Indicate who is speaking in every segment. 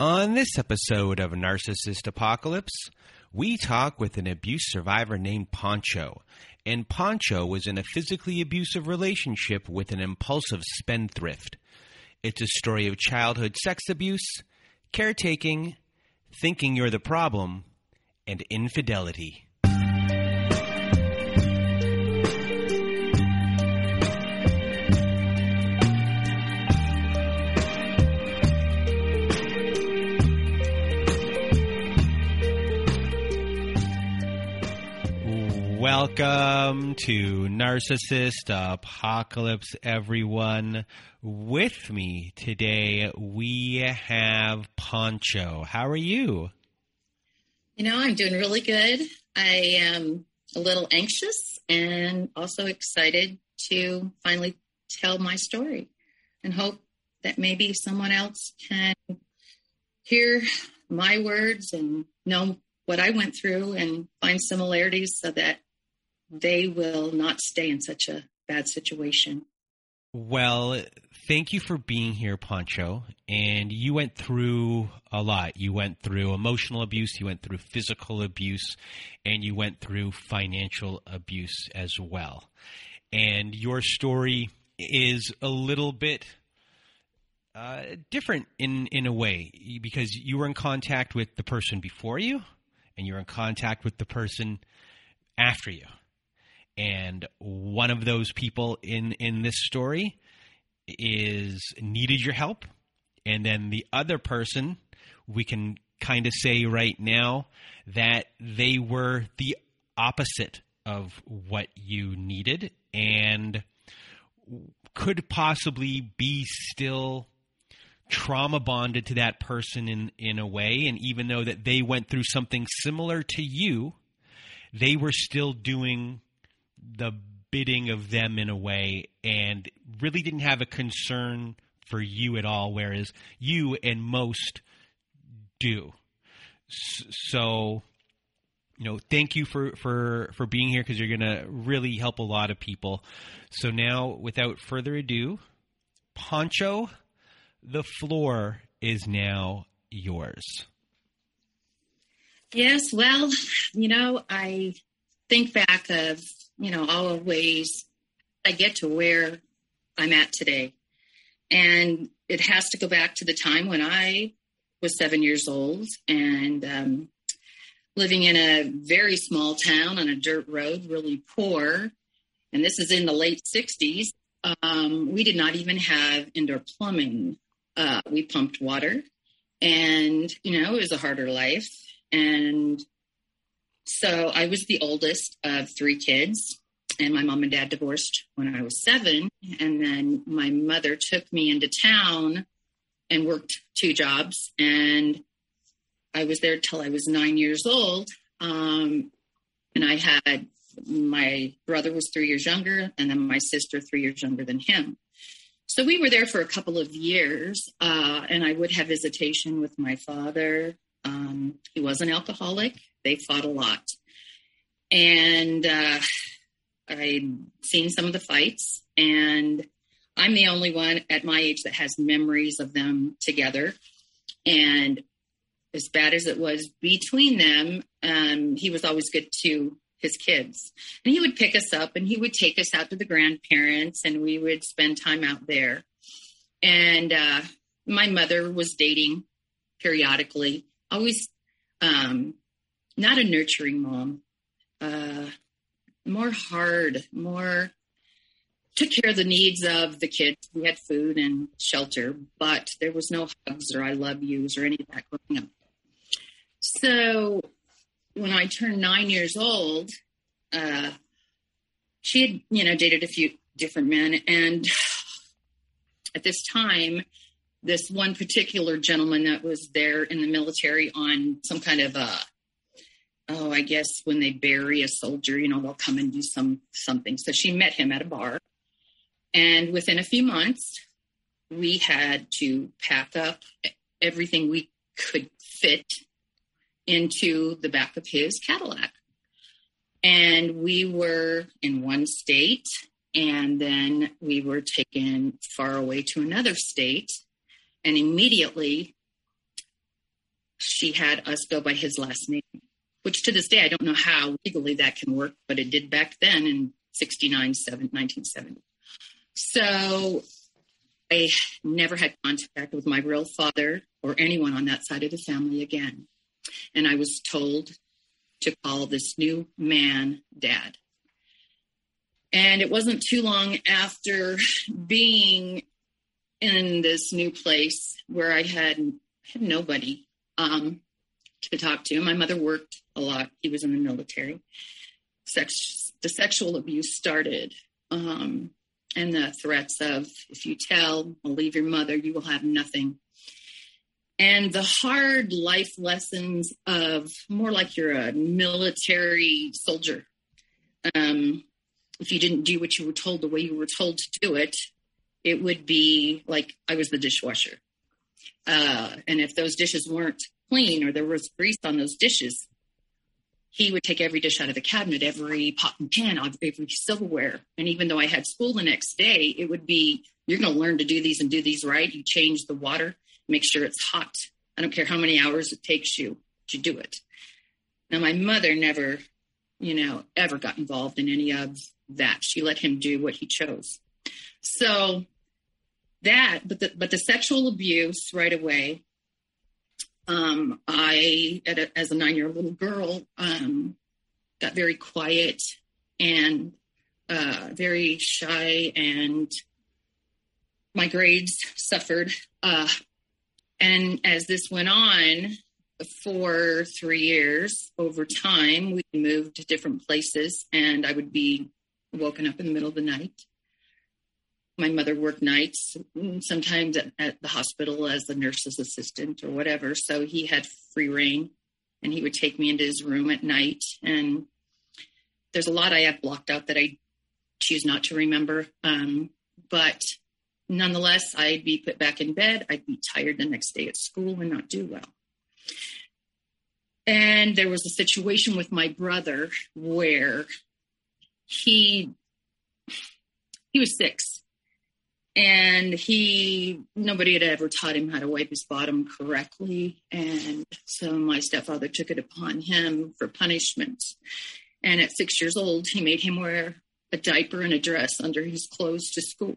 Speaker 1: On this episode of Narcissist Apocalypse, we talk with an abuse survivor named Poncho. And Poncho was in a physically abusive relationship with an impulsive spendthrift. It's a story of childhood sex abuse, caretaking, thinking you're the problem, and infidelity. Welcome to Narcissist Apocalypse, everyone. With me today, we have Poncho. How are you?
Speaker 2: You know, I'm doing really good. I am a little anxious and also excited to finally tell my story and hope that maybe someone else can hear my words and know what I went through and find similarities so that they will not stay in such a bad situation.
Speaker 1: Well, thank you for being here, Poncho. And you went through a lot. You went through emotional abuse, you went through physical abuse, and you went through financial abuse as well. And your story is a little bit uh, different in, in a way because you were in contact with the person before you and you're in contact with the person after you and one of those people in in this story is needed your help. And then the other person we can kind of say right now that they were the opposite of what you needed and could possibly be still trauma bonded to that person in in a way. And even though that they went through something similar to you they were still doing the bidding of them in a way and really didn't have a concern for you at all, whereas you and most do. So, you know, thank you for for for being here because you're to really help a lot of people. So now, without further ado, Poncho, the floor is now yours.
Speaker 2: Yes, well, you know, I think back of you know, all of ways I get to where I'm at today. And it has to go back to the time when I was seven years old and um, living in a very small town on a dirt road, really poor. And this is in the late 60s. Um, we did not even have indoor plumbing. Uh, we pumped water, and you know, it was a harder life. And so I was the oldest of three kids, and my mom and dad divorced when I was seven. And then my mother took me into town and worked two jobs. And I was there till I was nine years old. Um, and I had my brother was three years younger, and then my sister three years younger than him. So we were there for a couple of years, uh, and I would have visitation with my father. Um, he was an alcoholic, they fought a lot. And uh, I'd seen some of the fights, and I'm the only one at my age that has memories of them together. And as bad as it was between them, um, he was always good to his kids. And he would pick us up and he would take us out to the grandparents, and we would spend time out there. And uh, my mother was dating periodically, always um, not a nurturing mom, uh, more hard, more took care of the needs of the kids. We had food and shelter, but there was no hugs or I love yous or any of that growing up. So when I turned nine years old, uh, she had, you know, dated a few different men. And at this time, this one particular gentleman that was there in the military on some kind of a oh, I guess when they bury a soldier, you know, they'll come and do some something. So she met him at a bar. And within a few months, we had to pack up everything we could fit into the back of his Cadillac. And we were in one state, and then we were taken far away to another state. And immediately she had us go by his last name, which to this day, I don't know how legally that can work, but it did back then in 69, 7, 1970. So I never had contact with my real father or anyone on that side of the family again. And I was told to call this new man dad. And it wasn't too long after being in this new place where I had, had nobody um, to talk to. My mother worked a lot. He was in the military. Sex, the sexual abuse started. Um, and the threats of, if you tell, I'll leave your mother, you will have nothing. And the hard life lessons of more like you're a military soldier. Um, if you didn't do what you were told the way you were told to do it, it would be like I was the dishwasher. Uh, and if those dishes weren't clean or there was grease on those dishes, he would take every dish out of the cabinet, every pot and pan, every silverware. And even though I had school the next day, it would be, you're going to learn to do these and do these right. You change the water, make sure it's hot. I don't care how many hours it takes you to do it. Now, my mother never, you know, ever got involved in any of that. She let him do what he chose. So that, but the, but the sexual abuse right away, um, I, a, as a nine year old little girl, um, got very quiet and uh, very shy, and my grades suffered. Uh, and as this went on for three years, over time, we moved to different places, and I would be woken up in the middle of the night my mother worked nights, sometimes at, at, the hospital as the nurse's assistant or whatever. So he had free rein and he would take me into his room at night. And there's a lot I have blocked out that I choose not to remember. Um, but nonetheless, I'd be put back in bed. I'd be tired the next day at school and not do well. And there was a situation with my brother where he he was six and he nobody had ever taught him how to wipe his bottom correctly. And so my stepfather took it upon him for punishment. And at six years old he made him wear a diaper and a dress under his clothes to school.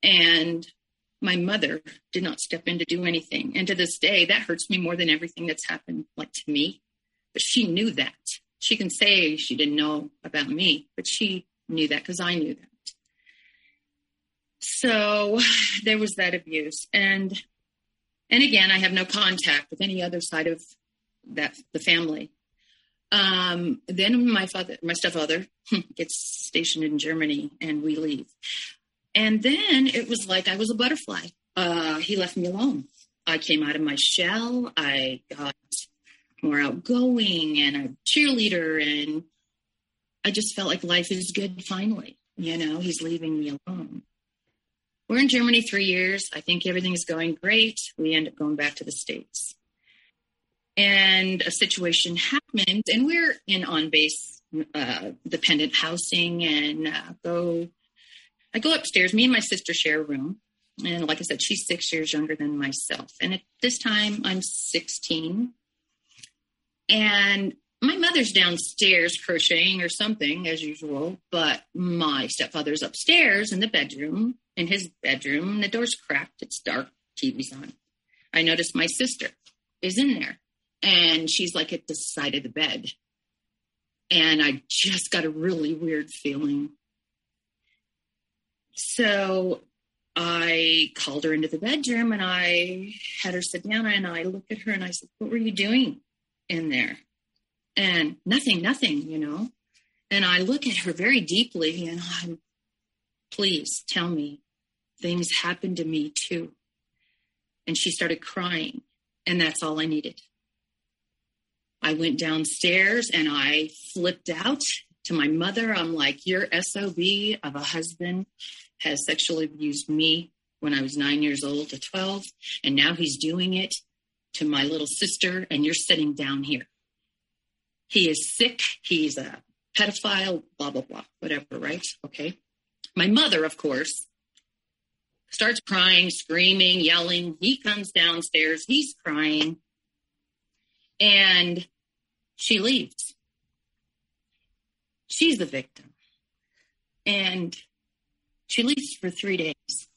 Speaker 2: And my mother did not step in to do anything. And to this day that hurts me more than everything that's happened like to me. But she knew that. She can say she didn't know about me but she knew that because i knew that so there was that abuse. And and again i have no contact with any other side of that the family. Um, then my father my stepfather gets stationed in germany and we leave. And then it was like i was a butterfly. Uh, he left me alone. I came out of my shell. I got more outgoing and a cheerleader and i just felt like life is good finally. You know he's leaving me alone we're in Germany three years. I think everything is going great. We end up going back to the States. And a situation happened, and we're in on base uh, dependent housing and uh, go. I go upstairs. Me and my sister share a room. And like I said, she's six years younger than myself. And at this time, I'm 16. And my mother's downstairs crocheting or something as usual, but my stepfather's upstairs in the bedroom in his bedroom. The door's cracked. It's dark. TV's on. I notice my sister is in there and she's like at the side of the bed. And I just got a really weird feeling. So I called her into the bedroom and I had her sit down and I looked at her and I said, What were you doing in there? And nothing, nothing, you know. And I look at her very deeply and I'm, please tell me things happened to me too. And she started crying, and that's all I needed. I went downstairs and I flipped out to my mother. I'm like, Your SOB of a husband has sexually abused me when I was nine years old to 12, and now he's doing it to my little sister, and you're sitting down here. He is sick. He's a pedophile, blah, blah, blah, whatever, right? Okay. My mother, of course, starts crying, screaming, yelling. He comes downstairs. He's crying. And she leaves. She's the victim. And she leaves for three days.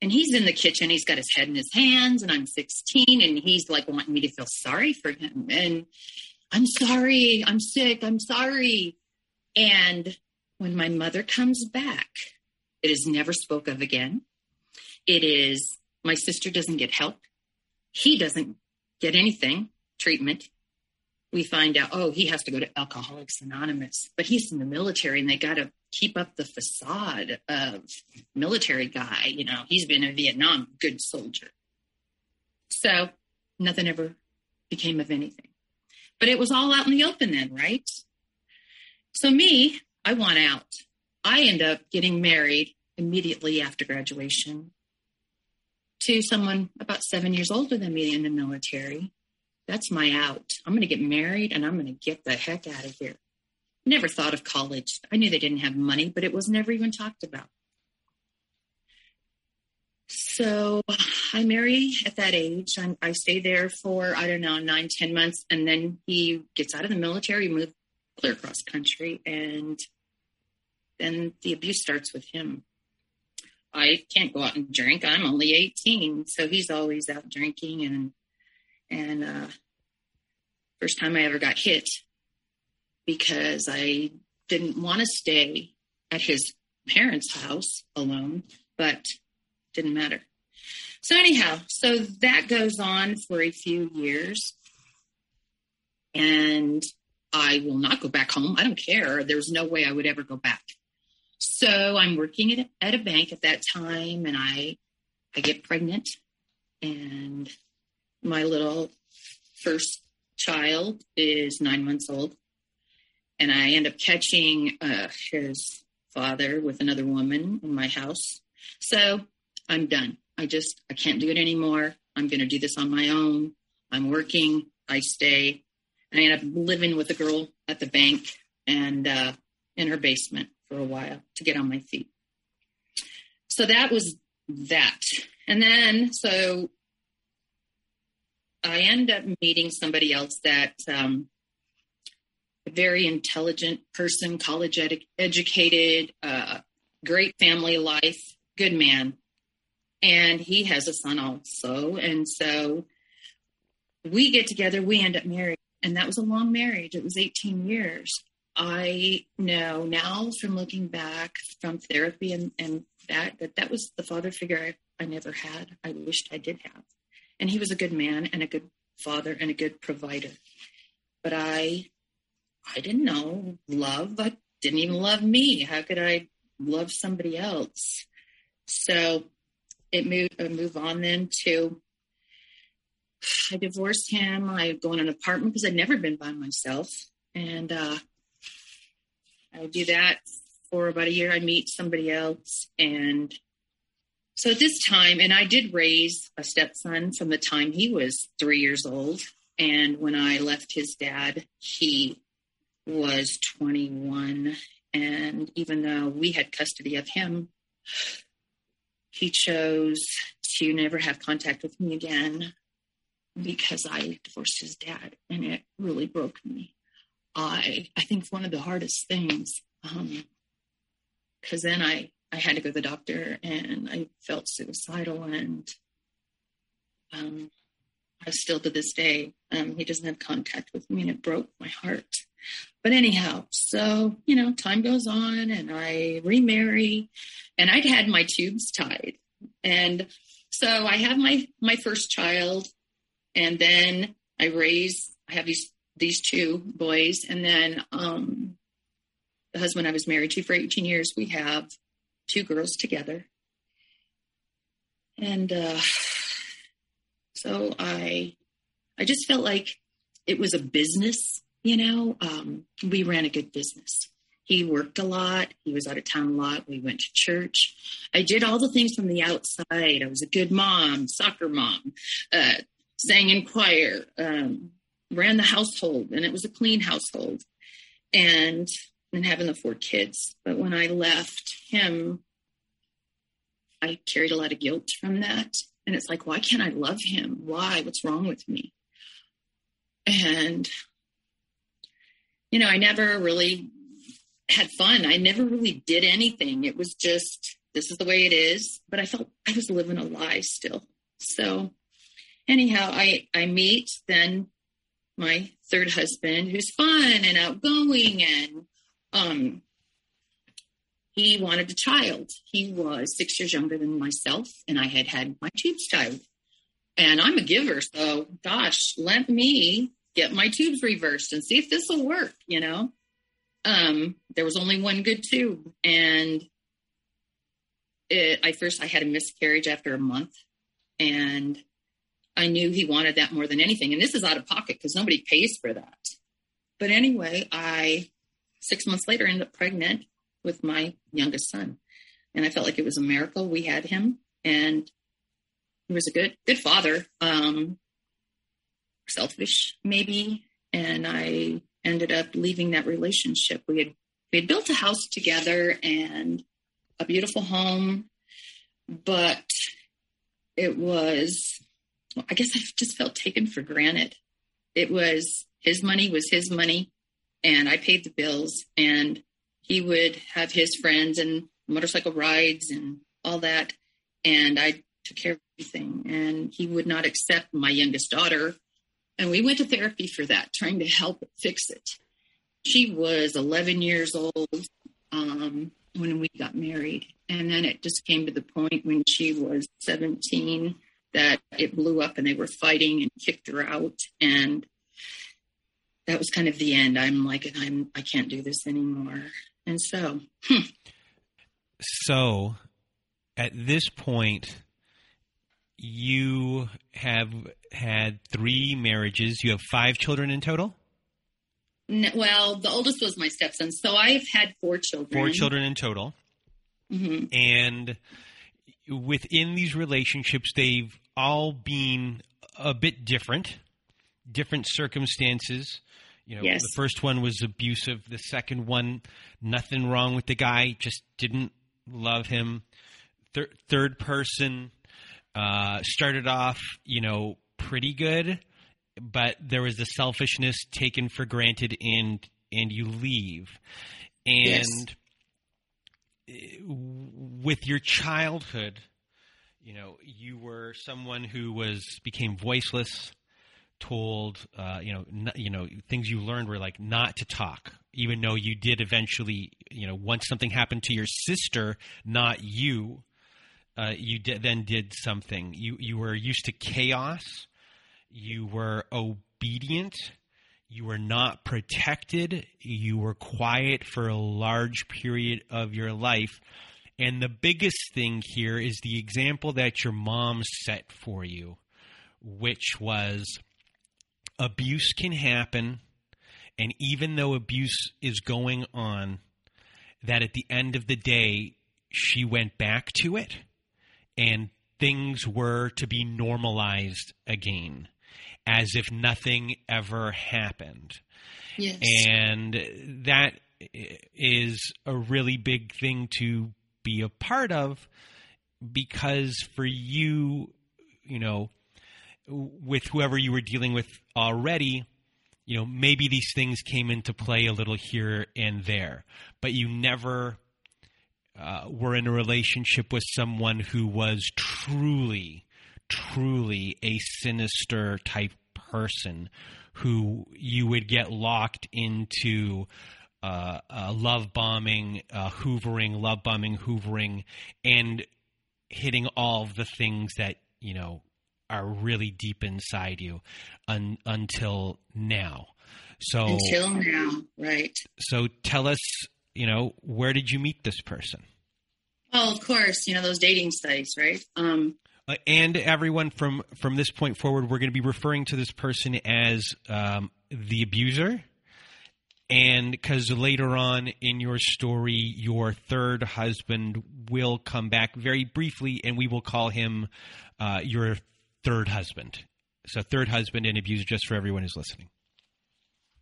Speaker 2: And he's in the kitchen. He's got his head in his hands, and I'm 16, and he's like wanting me to feel sorry for him. And I'm sorry. I'm sick. I'm sorry. And when my mother comes back, it is never spoke of again. It is my sister doesn't get help. He doesn't get anything, treatment. We find out, oh, he has to go to Alcoholics Anonymous, but he's in the military and they got to keep up the facade of military guy. You know, he's been in Vietnam, good soldier. So nothing ever became of anything. But it was all out in the open then, right? So me, I want out. I end up getting married immediately after graduation to someone about seven years older than me in the military. That's my out. I'm going to get married and I'm going to get the heck out of here. Never thought of college. I knew they didn't have money, but it was never even talked about. So I marry at that age. I, I stay there for, I don't know, nine, ten months. And then he gets out of the military, moved clear across country, and then the abuse starts with him. I can't go out and drink. I'm only 18, so he's always out drinking and and uh, first time I ever got hit because I didn't want to stay at his parents' house alone, but didn't matter. So anyhow, so that goes on for a few years, and I will not go back home. I don't care. There's no way I would ever go back. So I'm working at, at a bank at that time, and I I get pregnant, and my little first child is nine months old, and I end up catching uh, his father with another woman in my house. So I'm done. I just I can't do it anymore. I'm going to do this on my own. I'm working. I stay. And I end up living with a girl at the bank and uh, in her basement for a while to get on my feet. So that was that. And then, so I end up meeting somebody else that um, a very intelligent person, college ed- educated, uh, great family life, good man. And he has a son also. And so we get together, we end up married. And that was a long marriage. It was 18 years. I know now from looking back from therapy and, and that, that that was the father figure I, I never had. I wished I did have. And he was a good man and a good father and a good provider. But I, I didn't know love. I didn't even love me. How could I love somebody else? So it moved, I move on then to, I divorced him. I go in an apartment because I'd never been by myself. And, uh, I do that for about a year. I meet somebody else. And so at this time, and I did raise a stepson from the time he was three years old. And when I left his dad, he was 21. And even though we had custody of him, he chose to never have contact with me again because I divorced his dad. And it really broke me. I I think one of the hardest things because um, then I I had to go to the doctor and I felt suicidal and um, I still to this day um, he doesn't have contact with me and it broke my heart. But anyhow, so you know, time goes on and I remarry, and I'd had my tubes tied, and so I have my my first child, and then I raise. I have these these two boys, and then um, the husband I was married to for 18 years. We have two girls together, and uh, so I, I just felt like it was a business. You know, um, we ran a good business. He worked a lot. He was out of town a lot. We went to church. I did all the things from the outside. I was a good mom, soccer mom, uh, sang in choir, um, ran the household and it was a clean household and and having the four kids but when i left him i carried a lot of guilt from that and it's like why can't i love him why what's wrong with me And, you know, I never really had fun. I never really did anything. It was just, this is the way it is. But I felt I was living a lie still. So, anyhow, I, I meet then my third husband who's fun and outgoing and, um, he wanted a child. He was six years younger than myself, and I had had my tubes tied. And I'm a giver, so gosh, let me get my tubes reversed and see if this will work, you know? Um, there was only one good tube, and it, I first I had a miscarriage after a month, and I knew he wanted that more than anything. And this is out of pocket because nobody pays for that. But anyway, I six months later ended up pregnant with my youngest son. And I felt like it was a miracle we had him. And he was a good, good father. Um, selfish, maybe. And I ended up leaving that relationship. We had, we had built a house together and a beautiful home, but it was, I guess I just felt taken for granted. It was his money was his money and I paid the bills and he would have his friends and motorcycle rides and all that. And I took care of everything. And he would not accept my youngest daughter. And we went to therapy for that, trying to help fix it. She was 11 years old um, when we got married. And then it just came to the point when she was 17 that it blew up and they were fighting and kicked her out. And that was kind of the end. I'm like, I'm, I can't do this anymore. And so, hmm.
Speaker 1: so at this point, you have had three marriages. You have five children in total?
Speaker 2: No, well, the oldest was my stepson. So I've had four children.
Speaker 1: Four children in total.
Speaker 2: Mm-hmm.
Speaker 1: And within these relationships, they've all been a bit different, different circumstances. You know,
Speaker 2: Yes.
Speaker 1: the first one was abusive. The second one, nothing wrong with the guy, just didn't love him. Thir- third person uh, started off, you know, pretty good, but there was the selfishness taken for granted, and and you leave.
Speaker 2: Yes.
Speaker 1: And with your childhood, you know, you were someone who was became voiceless, told, uh, you know, n- you know, things you learned were like not to talk, even though you did eventually, you know, once something happened to your sister, not you, uh, you then did something. You you were used to chaos. You were obedient. You were not protected. You were quiet for a large period of your life. And the biggest thing here is the example that your mom set for you, which was abuse can happen. And even though abuse is going on, that at the end of the day, she went back to it and things were to be normalized again as if nothing ever happened.
Speaker 2: Yes.
Speaker 1: And that is a really big thing to be a part of because for you, you know, with whoever you were dealing with already, you know, maybe these things came into play a little here and there, but you never uh, were in a relationship with someone who was truly, truly a sinister type person who you would get locked into uh, uh, love bombing, uh, hoovering, love bombing, hoovering, and hitting all the things that, you know, are really deep inside you un- until now. So
Speaker 2: Until now, right.
Speaker 1: so tell us, you know, where did you meet this person?
Speaker 2: Well, of course, you know, those dating sites, right? Um,
Speaker 1: Uh, and everyone from from this point forward, we're going to be referring to this person as um, the abuser. And because later on in your story, your third husband will come back very briefly, and we will call him uh, your third husband. So, third husband and abuser, just for everyone who's listening.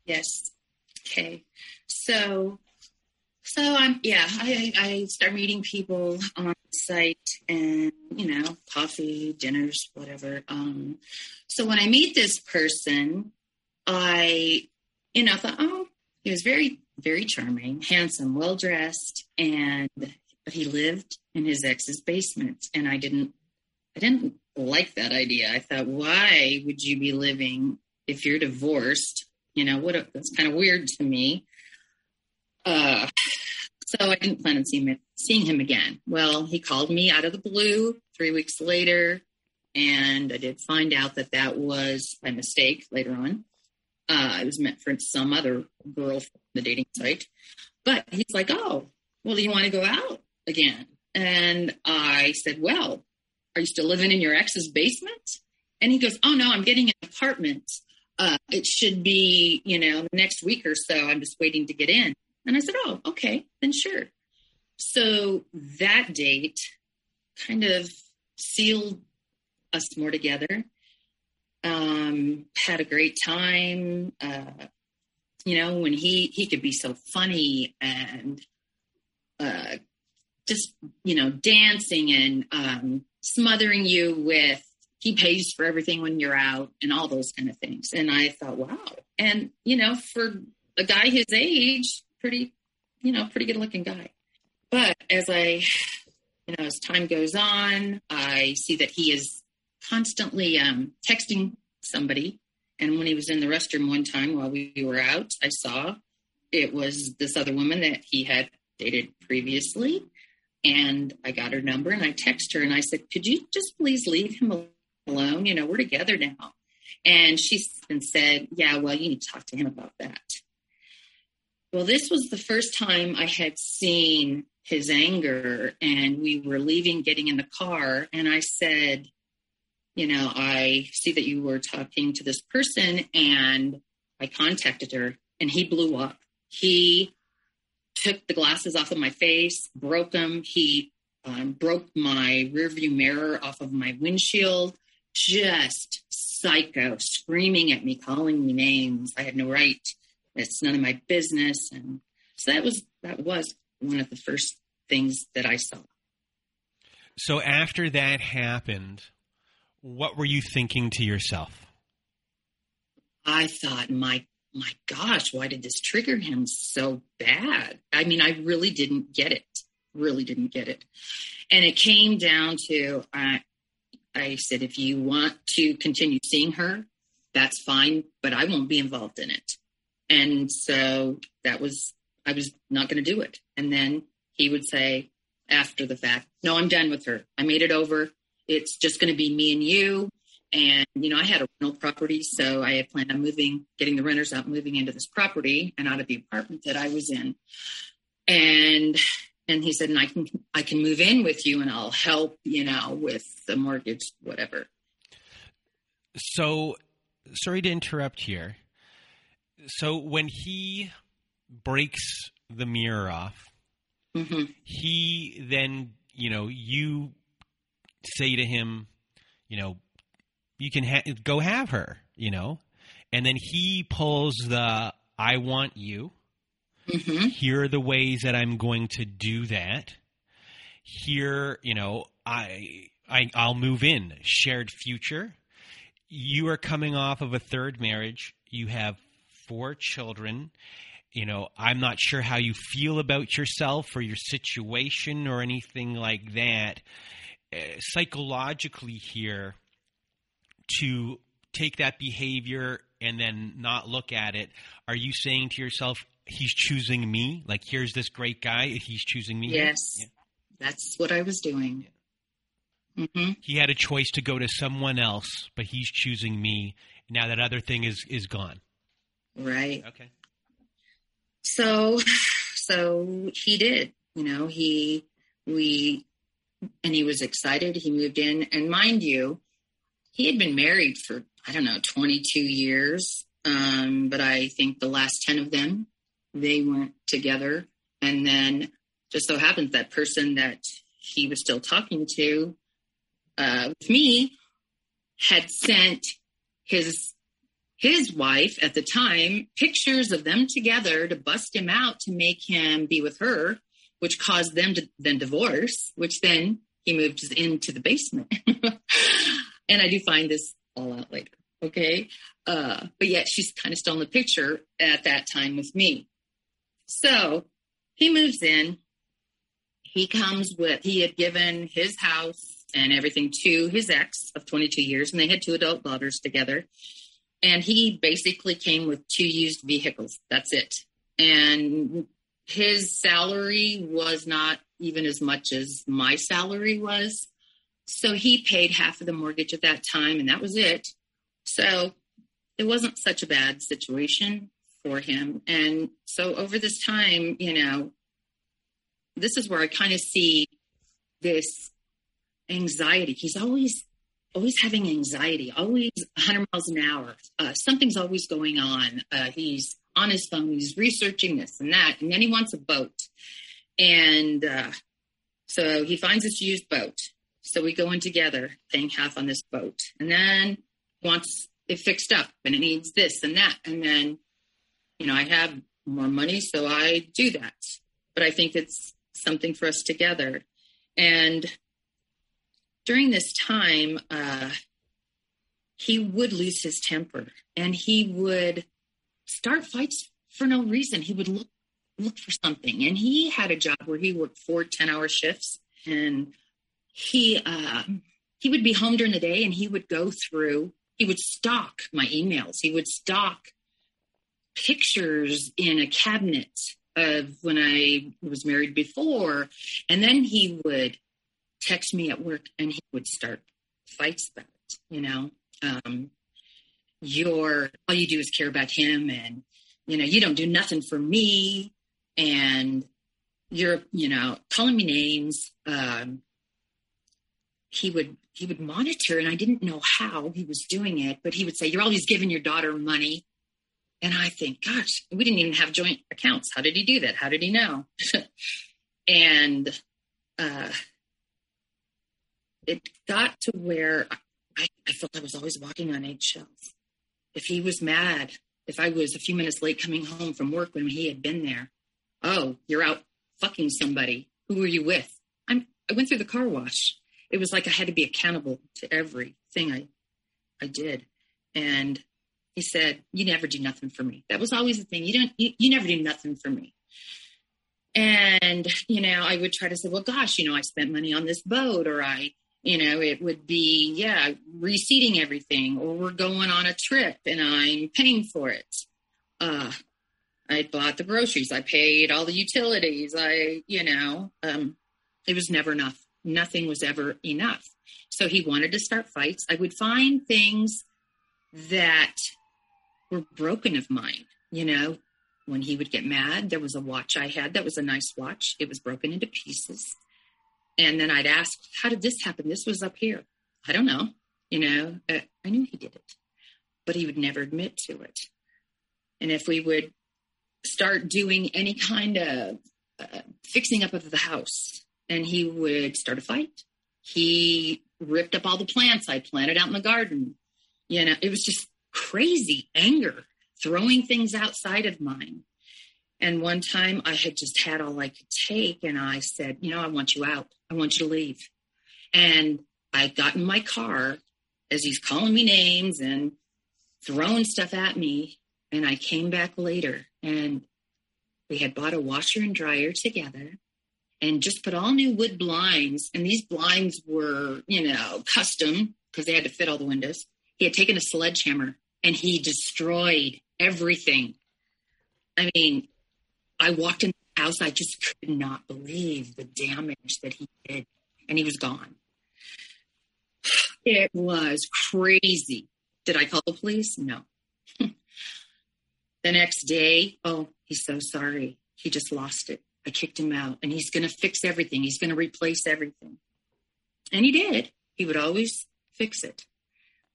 Speaker 2: yes. Okay. So, so I'm, yeah, I, I start meeting people on site and, you know, coffee, dinners, whatever. Um, so when I meet this person, I, you know, thought, oh, he was very, very charming, handsome, well dressed, and but he lived in his ex's basement, and I didn't, I didn't like that idea. I thought, why would you be living if you're divorced? You know, what? A, that's kind of weird to me. Uh, so I didn't plan on seeing him, seeing him again. Well, he called me out of the blue three weeks later, and I did find out that that was by mistake later on. Uh, it was meant for some other girl from the dating site. But he's like, oh, well, do you want to go out again? And I said, well, are you still living in your ex's basement? And he goes, oh, no, I'm getting an apartment. Uh, it should be, you know, next week or so. I'm just waiting to get in. And I said, oh, okay, then sure. So that date kind of sealed us more together. Um, had a great time. Uh, you know, when he he could be so funny and uh, just you know dancing and um, smothering you with he pays for everything when you're out and all those kind of things. And I thought, wow. And you know, for a guy his age, pretty you know pretty good looking guy. But as I you know as time goes on, I see that he is constantly um, texting somebody. And when he was in the restroom one time while we were out, I saw it was this other woman that he had dated previously. And I got her number and I texted her and I said, Could you just please leave him alone? You know, we're together now. And she said, Yeah, well, you need to talk to him about that. Well, this was the first time I had seen his anger, and we were leaving, getting in the car, and I said, you know, I see that you were talking to this person and I contacted her and he blew up. He took the glasses off of my face, broke them. He um, broke my rearview mirror off of my windshield. Just psycho, screaming at me, calling me names. I had no right. It's none of my business. And so that was that was one of the first things that I saw.
Speaker 1: So after that happened, what were you thinking to yourself?
Speaker 2: I thought, my my gosh, why did this trigger him so bad? I mean, I really didn't get it. Really didn't get it. And it came down to I I said, if you want to continue seeing her, that's fine, but I won't be involved in it. And so that was I was not going to do it. And then he would say after the fact, no, I'm done with her. I made it over it's just going to be me and you. And, you know, I had a rental property, so I had planned on moving, getting the renters out, moving into this property and out of the apartment that I was in. And, and he said, and I can, I can move in with you and I'll help, you know, with the mortgage, whatever.
Speaker 1: So, sorry to interrupt here. So, when he breaks the mirror off, mm-hmm. he then, you know, you say to him, you know, you can ha- go have her, you know, and then he pulls the I want you. Mm-hmm. Here are the ways that I'm going to do that. Here, you know, I, I I'll move in. Shared future. You are coming off of a third marriage. You have four children. You know, I'm not sure how you feel about yourself or your situation or anything like that psychologically here to take that behavior and then not look at it. Are you saying to yourself he's choosing me? Like here's this great guy he's choosing me
Speaker 2: yes. Yeah. that's what i was doing.
Speaker 1: Mm-hmm. he had a choice to go to someone else but he's choosing me. Now that other thing is is gone.
Speaker 2: Right.
Speaker 1: Okay.
Speaker 2: So so he did you know he we and he was excited. He moved in, and mind you, he had been married for I don't know 22 years, um, but I think the last 10 of them they went together, and then just so happens that person that he was still talking to uh, with me had sent his his wife at the time pictures of them together to bust him out to make him be with her which caused them to then divorce, which then he moved into the basement. and I do find this all out later. Okay. Uh, but yet she's kind of still in the picture at that time with me. So he moves in. He comes with, he had given his house and everything to his ex of 22 years, and they had two adult daughters together. And he basically came with two used vehicles. That's it. And his salary was not even as much as my salary was. So he paid half of the mortgage at that time, and that was it. So it wasn't such a bad situation for him. And so over this time, you know, this is where I kind of see this anxiety. He's always always having anxiety, always 100 miles an hour. Uh, something's always going on. Uh, he's on his phone, he's researching this and that, and then he wants a boat. And uh, so he finds this used boat. So we go in together, paying half on this boat, and then wants it fixed up, and it needs this and that, and then you know I have more money, so I do that. But I think it's something for us together, and during this time, uh, he would lose his temper and he would start fights for no reason. He would look look for something, and he had a job where he worked four 10 hour shifts, and he uh, he would be home during the day, and he would go through. He would stock my emails. He would stock pictures in a cabinet of when I was married before, and then he would text me at work and he would start fights about it, you know. Um, you're all you do is care about him and you know, you don't do nothing for me and you're, you know, calling me names. Um, he would he would monitor and I didn't know how he was doing it, but he would say, You're always giving your daughter money. And I think, gosh, we didn't even have joint accounts. How did he do that? How did he know? and uh, it got to where I, I felt I was always walking on eggshells. If he was mad, if I was a few minutes late coming home from work when he had been there, oh, you're out fucking somebody. Who were you with? I'm, I went through the car wash. It was like I had to be accountable to everything I, I did. And he said, you never do nothing for me. That was always the thing. You don't, you, you never do nothing for me. And, you know, I would try to say, well, gosh, you know, I spent money on this boat or I, you know, it would be, yeah, reseating everything, or we're going on a trip and I'm paying for it. Uh, I bought the groceries, I paid all the utilities, I, you know, um, it was never enough. Nothing was ever enough. So he wanted to start fights. I would find things that were broken of mine, you know, when he would get mad. There was a watch I had that was a nice watch. It was broken into pieces. And then I'd ask, how did this happen? This was up here. I don't know. You know, uh, I knew he did it, but he would never admit to it. And if we would start doing any kind of uh, fixing up of the house, and he would start a fight. He ripped up all the plants I planted out in the garden. You know, it was just crazy anger, throwing things outside of mine. And one time I had just had all I could take, and I said, You know, I want you out. I want you to leave. And I got in my car as he's calling me names and throwing stuff at me. And I came back later, and we had bought a washer and dryer together and just put all new wood blinds. And these blinds were, you know, custom because they had to fit all the windows. He had taken a sledgehammer and he destroyed everything. I mean, I walked in house. I just could not believe the damage that he did, and he was gone. It was crazy. Did I call the police? No. the next day, oh, he's so sorry. He just lost it. I kicked him out, and he's going to fix everything. He's going to replace everything. And he did. He would always fix it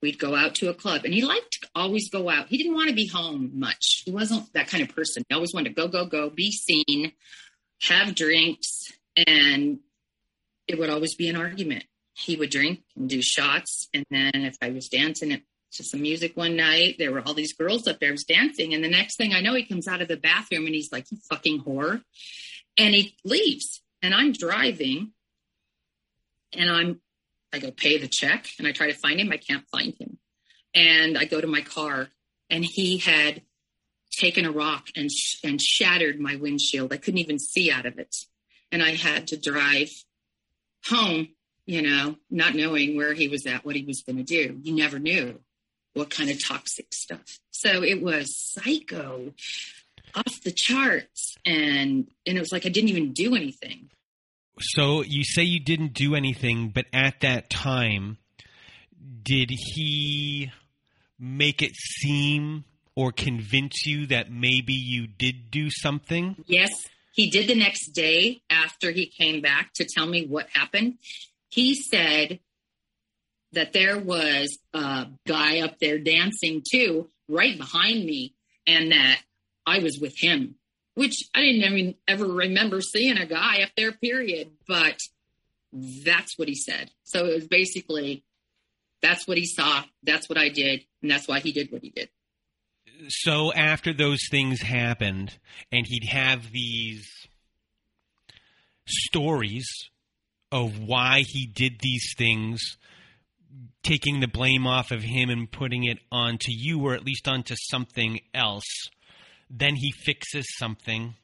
Speaker 2: we'd go out to a club. And he liked to always go out. He didn't want to be home much. He wasn't that kind of person. He always wanted to go go go be seen have drinks and it would always be an argument. He would drink and do shots. And then if i was dancing to some music one night there were all these girls up there I was dancing. And the next thing i know he comes out of the bathroom and he's like you fucking whore. And he leaves. And i'm driving and i'm I go pay the check and I try to find him. I can't find him. And I go to my car, and he had taken a rock and sh- and shattered my windshield. I couldn't even see out of it, and I had to drive home. You know, not knowing where he was at, what he was going to do. You never knew what kind of toxic stuff. So it was psycho, off the charts, and and it was like I didn't even do anything.
Speaker 1: So you say you didn't do anything, but at that time, did he make it seem or convince you that maybe you did do something?
Speaker 2: Yes, he did the next day after he came back to tell me what happened. He said that there was a guy up there dancing too, right behind me, and that I was with him, which I didn't even ever remember seeing a guy up there, period. But that's what he said. So it was basically that's what he saw, that's what I did, and that's why he did what he did.
Speaker 1: So after those things happened, and he'd have these stories of why he did these things, taking the blame off of him and putting it onto you, or at least onto something else. Then he fixes something,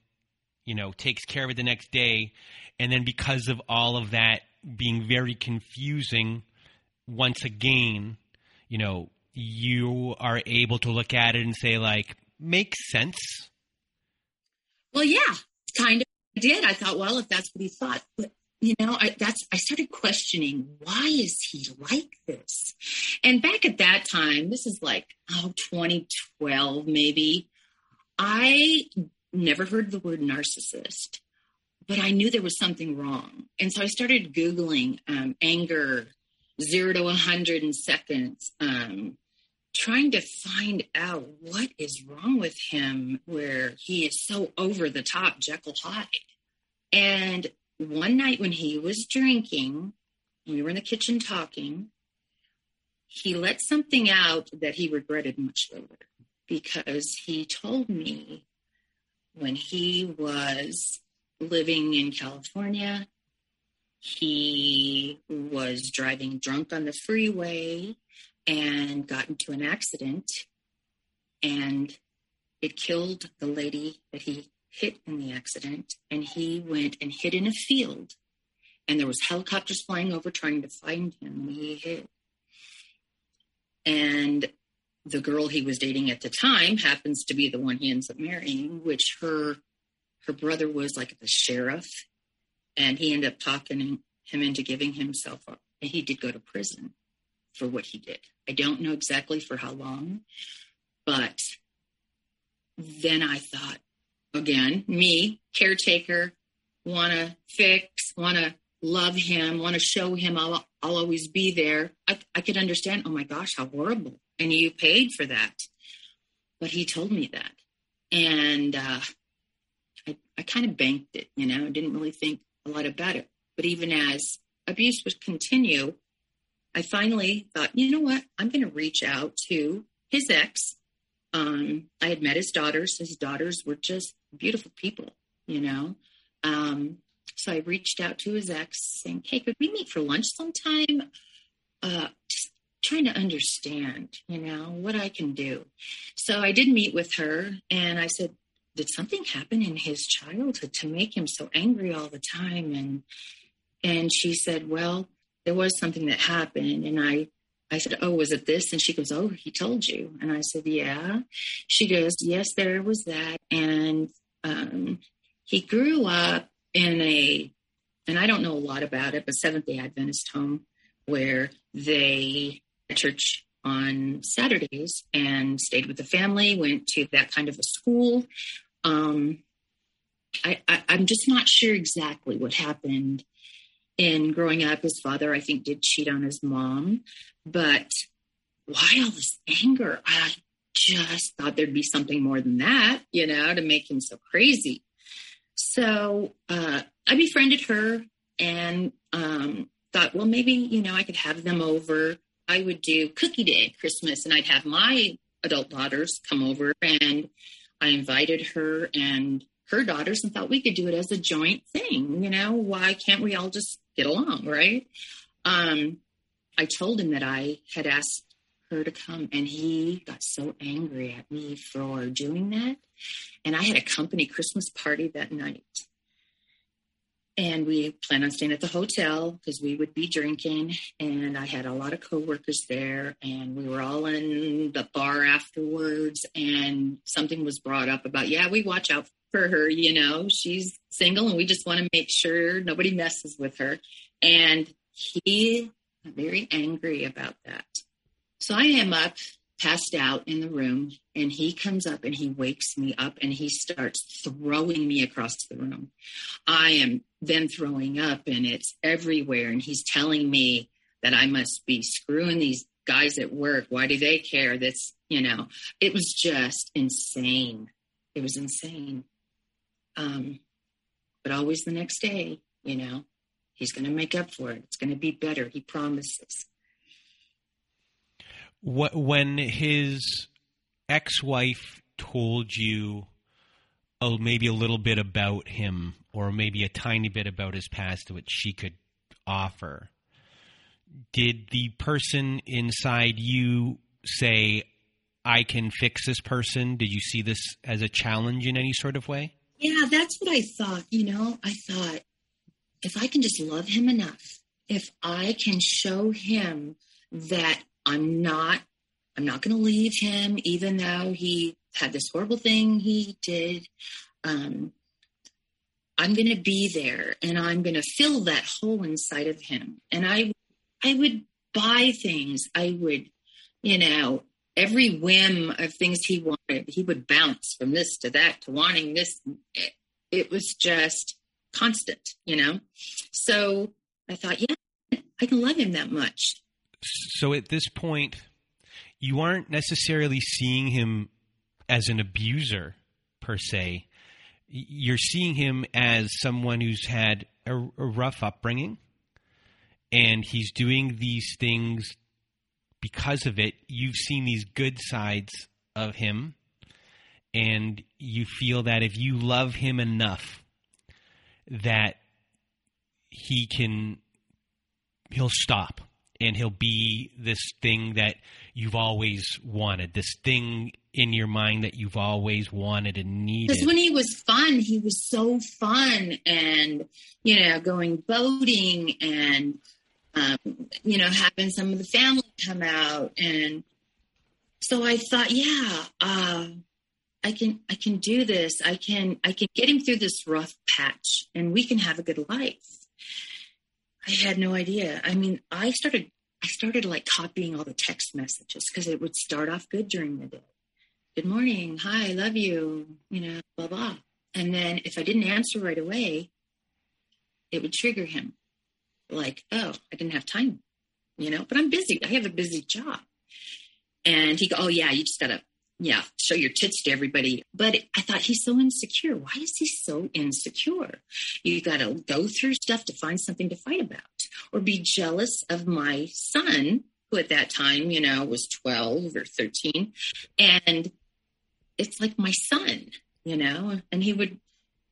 Speaker 1: you know, takes care of it the next day, and then because of all of that being very confusing, once again, you know, you are able to look at it and say, like, makes sense.
Speaker 2: Well, yeah, kind of did. I thought, well, if that's what he thought, but you know, I, that's I started questioning why is he like this? And back at that time, this is like oh 2012 maybe. I never heard the word narcissist, but I knew there was something wrong, and so I started googling um, anger zero to 100 in seconds, um, trying to find out what is wrong with him where he is so over the top Jekyll Hyde. And one night when he was drinking, we were in the kitchen talking, he let something out that he regretted much later because he told me when he was living in California, he was driving drunk on the freeway and got into an accident and it killed the lady that he hit in the accident. And he went and hid in a field and there was helicopters flying over trying to find him. He hid. And the girl he was dating at the time happens to be the one he ends up marrying which her her brother was like the sheriff and he ended up talking him into giving himself up and he did go to prison for what he did i don't know exactly for how long but then i thought again, me, caretaker, want to fix, want to love him, want to show him I'll, I'll always be there. I, I could understand, oh my gosh, how horrible. And you paid for that. But he told me that. And uh, I, I kind of banked it, you know, I didn't really think a lot about it. But even as abuse would continue, I finally thought, you know what? I'm going to reach out to his ex. Um, I had met his daughters. His daughters were just beautiful people, you know. Um, so I reached out to his ex saying, Hey, could we meet for lunch sometime? Uh, just trying to understand, you know, what I can do. So I did meet with her and I said, Did something happen in his childhood to make him so angry all the time? And and she said, Well, there was something that happened. And I I said, Oh, was it this? And she goes, Oh, he told you. And I said, Yeah. She goes, Yes, there was that. And um, he grew up in a, and I don't know a lot about it, but Seventh day Adventist home where they church on Saturdays and stayed with the family, went to that kind of a school. Um, I, I, I'm just not sure exactly what happened in growing up. His father, I think, did cheat on his mom, but why all this anger? I just thought there'd be something more than that, you know, to make him so crazy. So uh, I befriended her and um, thought, well, maybe, you know, I could have them over. I would do cookie day Christmas and I'd have my adult daughters come over and I invited her and her daughters and thought we could do it as a joint thing. You know, why can't we all just get along, right? Um, I told him that I had asked her to come. And he got so angry at me for doing that. And I had a company Christmas party that night. And we planned on staying at the hotel because we would be drinking. And I had a lot of coworkers there, and we were all in the bar afterwards. And something was brought up about, yeah, we watch out for her. You know, she's single, and we just want to make sure nobody messes with her. And he got very angry about that. So I am up, passed out in the room, and he comes up and he wakes me up and he starts throwing me across the room. I am then throwing up and it's everywhere. And he's telling me that I must be screwing these guys at work. Why do they care? That's, you know, it was just insane. It was insane. Um, but always the next day, you know, he's going to make up for it. It's going to be better. He promises.
Speaker 1: When his ex-wife told you oh, maybe a little bit about him or maybe a tiny bit about his past which she could offer did the person inside you say i can fix this person did you see this as a challenge in any sort of way?
Speaker 2: Yeah that's what i thought you know? I thought if i can just love him enough if i can show him that i'm not I'm not going to leave him, even though he had this horrible thing he did. Um, I'm going to be there and I'm going to fill that hole inside of him. And I, I would buy things. I would, you know, every whim of things he wanted, he would bounce from this to that to wanting this. It, it was just constant, you know? So I thought, yeah, I can love him that much.
Speaker 1: So at this point, you aren't necessarily seeing him as an abuser per se. You're seeing him as someone who's had a, a rough upbringing and he's doing these things because of it. You've seen these good sides of him and you feel that if you love him enough that he can he'll stop and he'll be this thing that you've always wanted, this thing in your mind that you've always wanted and needed.
Speaker 2: Because when he was fun, he was so fun, and you know, going boating and um, you know, having some of the family come out, and so I thought, yeah, uh, I can, I can do this. I can, I can get him through this rough patch, and we can have a good life. I had no idea. I mean, I started I started like copying all the text messages because it would start off good during the day. Good morning, hi, love you, you know, blah blah. And then if I didn't answer right away, it would trigger him. Like, oh, I didn't have time, you know, but I'm busy. I have a busy job. And he go, oh yeah, you just gotta yeah, show your tits to everybody. But I thought he's so insecure. Why is he so insecure? You got to go through stuff to find something to fight about or be jealous of my son, who at that time, you know, was 12 or 13. And it's like my son, you know, and he would,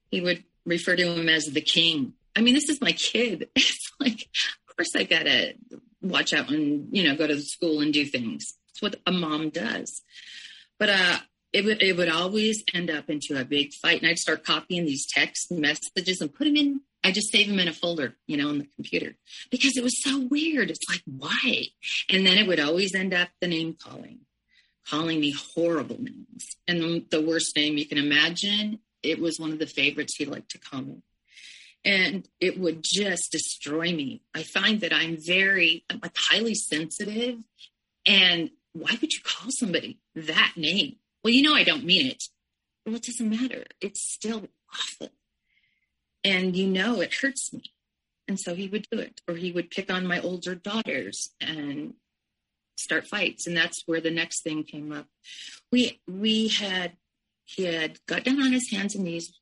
Speaker 2: he would refer to him as the king. I mean, this is my kid. It's like, of course I got to watch out and, you know, go to school and do things. It's what a mom does. But uh, it would it would always end up into a big fight, and I'd start copying these text messages and put them in. I just save them in a folder, you know, on the computer because it was so weird. It's like why? And then it would always end up the name calling, calling me horrible names, and the worst name you can imagine. It was one of the favorites he liked to call me and it would just destroy me. I find that I'm very like highly sensitive and why would you call somebody that name? Well, you know, I don't mean it. Well, it doesn't matter. It's still awful. And you know, it hurts me. And so he would do it, or he would pick on my older daughters and start fights. And that's where the next thing came up. We, we had, he had got down on his hands and knees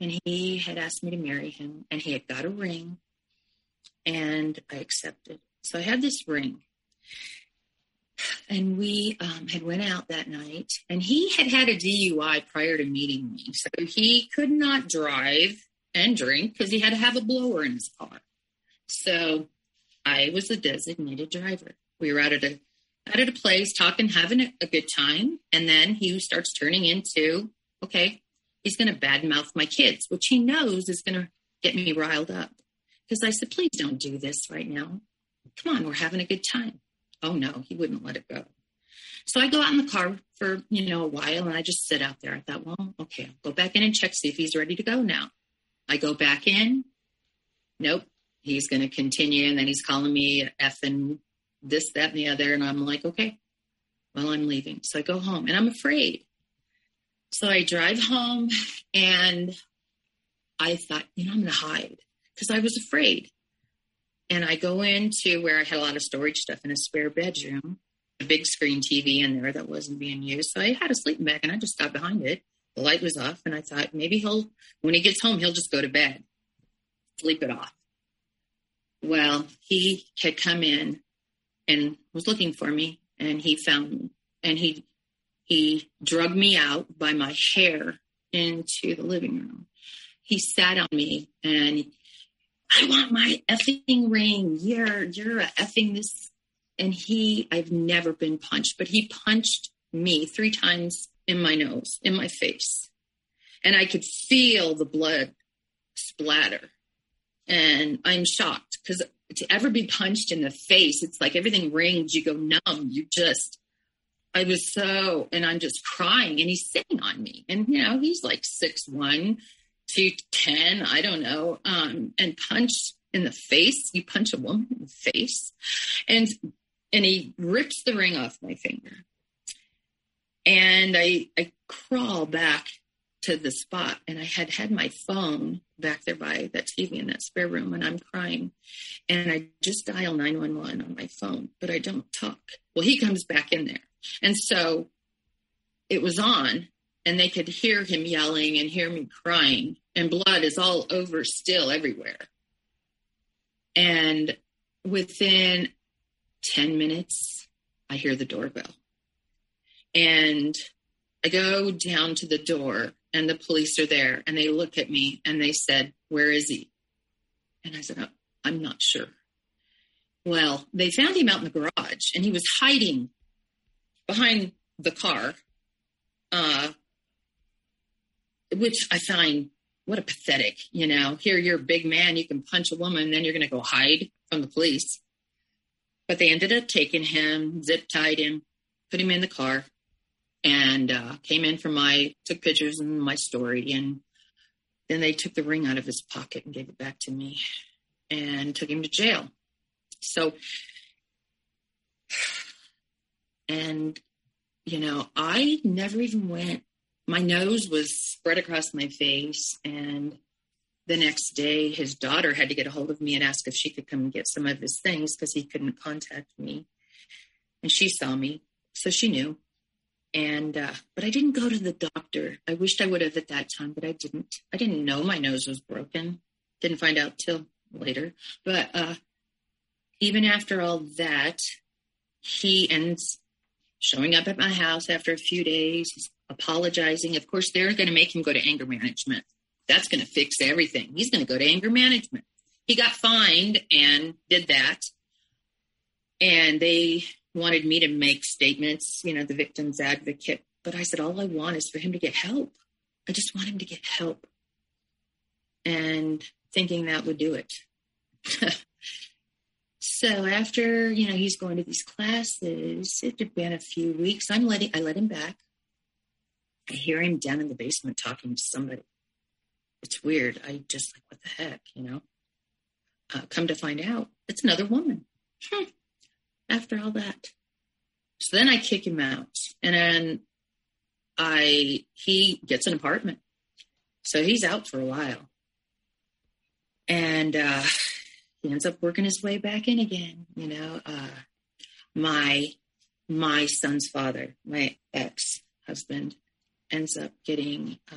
Speaker 2: and he had asked me to marry him and he had got a ring and I accepted. So I had this ring and we um, had went out that night and he had had a dui prior to meeting me so he could not drive and drink because he had to have a blower in his car so i was the designated driver we were out at a, out at a place, talking, having a, good time. And then he starts turning into, okay, he's going to badmouth my kids, which he knows is going to get me riled up. Because I said, please don't do this right now. Come on, we're having a good time. Oh no, he wouldn't let it go. So I go out in the car for, you know, a while and I just sit out there. I thought, well, okay, I'll go back in and check, see if he's ready to go now. I go back in. Nope. He's going to continue. And then he's calling me F and this, that, and the other. And I'm like, okay, well, I'm leaving. So I go home and I'm afraid. So I drive home and I thought, you know, I'm going to hide because I was afraid. And I go into where I had a lot of storage stuff in a spare bedroom, a big screen TV in there that wasn't being used. So I had a sleeping bag and I just got behind it. The light was off and I thought maybe he'll, when he gets home, he'll just go to bed, sleep it off. Well, he had come in and was looking for me and he found me and he he drugged me out by my hair into the living room. He sat on me and I want my effing ring. You're you're effing this and he I've never been punched, but he punched me three times in my nose, in my face. And I could feel the blood splatter. And I'm shocked because to ever be punched in the face, it's like everything rings, you go numb, you just, I was so, and I'm just crying and he's sitting on me. And, you know, he's like six one, two ten, I don't know, um, and punched in the face. You punch a woman in the face. And, and he rips the ring off my finger. And I, I crawl back to the spot and I had had my phone back there by that TV in that spare room and I'm crying. And I just dial 911 on my phone, but I don't talk. Well, he comes back in there. And so it was on and they could hear him yelling and hear me crying and blood is all over still everywhere. And within 10 minutes, I hear the doorbell. And I go down to the door and the police are there and they look at me and they said, Where is he? And I said, oh, I'm not sure. Well, they found him out in the garage and he was hiding behind the car, uh, which I find what a pathetic, you know. Here you're a big man, you can punch a woman, then you're going to go hide from the police. But they ended up taking him, zip tied him, put him in the car, and uh, came in for my took pictures and my story and then they took the ring out of his pocket and gave it back to me and took him to jail so and you know i never even went my nose was spread across my face and the next day his daughter had to get a hold of me and ask if she could come and get some of his things because he couldn't contact me and she saw me so she knew and uh, but I didn't go to the doctor. I wished I would have at that time, but I didn't. I didn't know my nose was broken. Didn't find out till later. But uh, even after all that, he ends showing up at my house after a few days. He's apologizing. Of course, they're going to make him go to anger management. That's going to fix everything. He's going to go to anger management. He got fined and did that. And they wanted me to make statements, you know, the victim's advocate. But I said, all I want is for him to get help. I just want him to get help. And thinking that would do it. so after, you know, he's going to these classes, it had been a few weeks. I'm letting, I let him back. I hear him down in the basement talking to somebody. It's weird. I just like, what the heck, you know? Uh, come to find out, it's another woman. Hmm after all that. So then I kick him out and then I, he gets an apartment. So he's out for a while and, uh, he ends up working his way back in again. You know, uh, my, my son's father, my ex husband ends up getting, uh,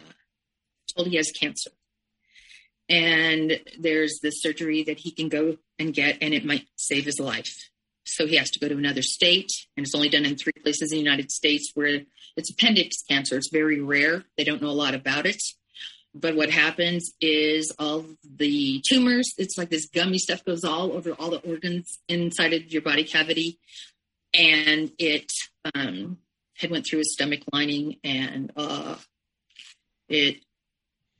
Speaker 2: told he has cancer and there's this surgery that he can go and get and it might save his life so he has to go to another state, and it's only done in three places in the United States where it's appendix cancer. It's very rare. They don't know a lot about it. But what happens is all the tumors, it's like this gummy stuff goes all over all the organs inside of your body cavity. and it um, had went through his stomach lining, and uh, it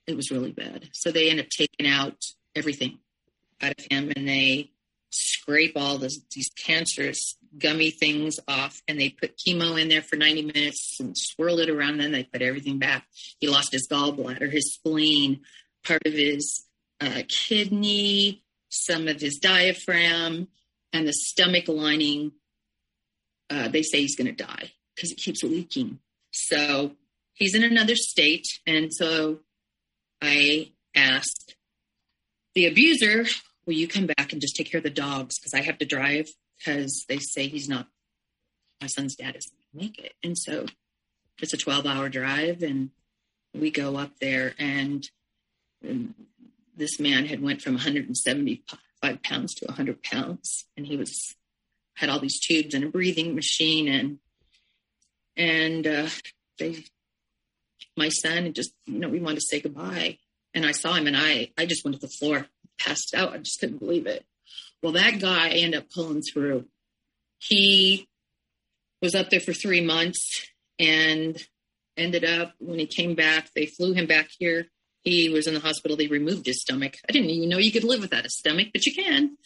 Speaker 2: it was really bad. So they end up taking out everything out of him, and they scrape all this, these cancerous gummy things off, and they put chemo in there for 90 minutes and swirl it around. Then they put everything back. He lost his gallbladder, his spleen, part of his uh, kidney, some of his diaphragm, and the stomach lining. Uh, they say he's going to die because it keeps leaking. So he's in another state. And so I asked the abuser, Will you come back and just take care of the dogs? Because I have to drive because they say he's not, my son's dad isn't going to make it. And so it's a 12 hour drive. And we go up there and, and this man had went from 175 pounds to 100 pounds and he was had all these tubes and a breathing machine and and uh, they my son just you know we wanted to say goodbye. And i saw him and i i just went to the floor passed out. I just couldn't believe it. Well that guy ended up pulling through he was up there for three months and ended up when he came back they flew him back here. He was in the hospital. They removed his stomach. I didn't even know you could live without a stomach but you can.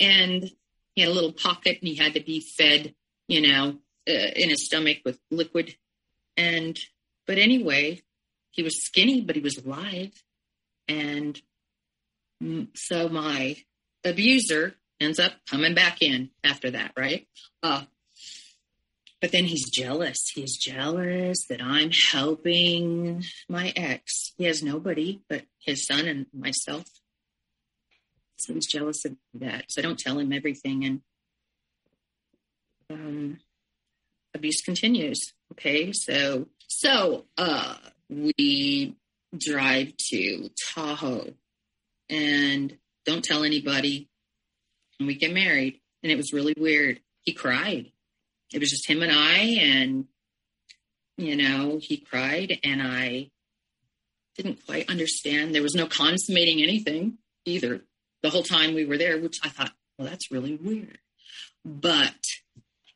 Speaker 2: And he had a little pocket and he had to be fed you know uh, in his stomach with liquid. And, but anyway, he was skinny, but he was alive. And so my abuser ends up coming back in after that, right? Uh, but then he's jealous. He's jealous that I'm helping my ex. He has nobody but his son and myself. So he's jealous of that. So I don't tell him everything. And um, abuse continues. Okay, so so uh, we drive to Tahoe and don't tell anybody, and we get married. And it was really weird. He cried. It was just him and I, and you know, he cried, and I didn't quite understand. There was no consummating anything either the whole time we were there, which I thought, well, that's really weird. But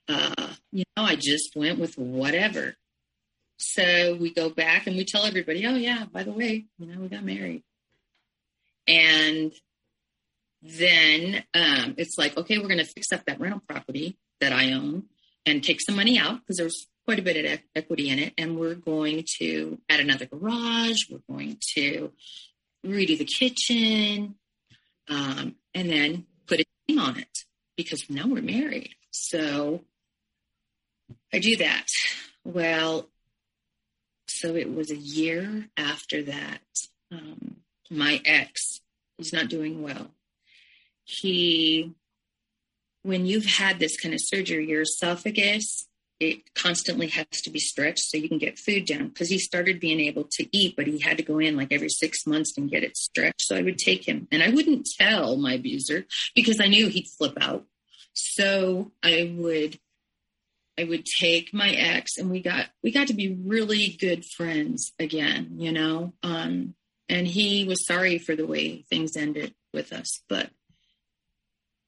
Speaker 2: uh, you know, I just went with whatever. So we go back and we tell everybody, oh, yeah, by the way, you know, we got married. And then um, it's like, okay, we're going to fix up that rental property that I own and take some money out because there's quite a bit of equity in it. And we're going to add another garage. We're going to redo the kitchen um, and then put a name on it because now we're married. So I do that. Well, so it was a year after that. Um, my ex, is not doing well. He, when you've had this kind of surgery, your esophagus, it constantly has to be stretched so you can get food down because he started being able to eat, but he had to go in like every six months and get it stretched. So I would take him and I wouldn't tell my abuser because I knew he'd flip out. So I would I would take my ex and we got we got to be really good friends again, you know. Um and he was sorry for the way things ended with us, but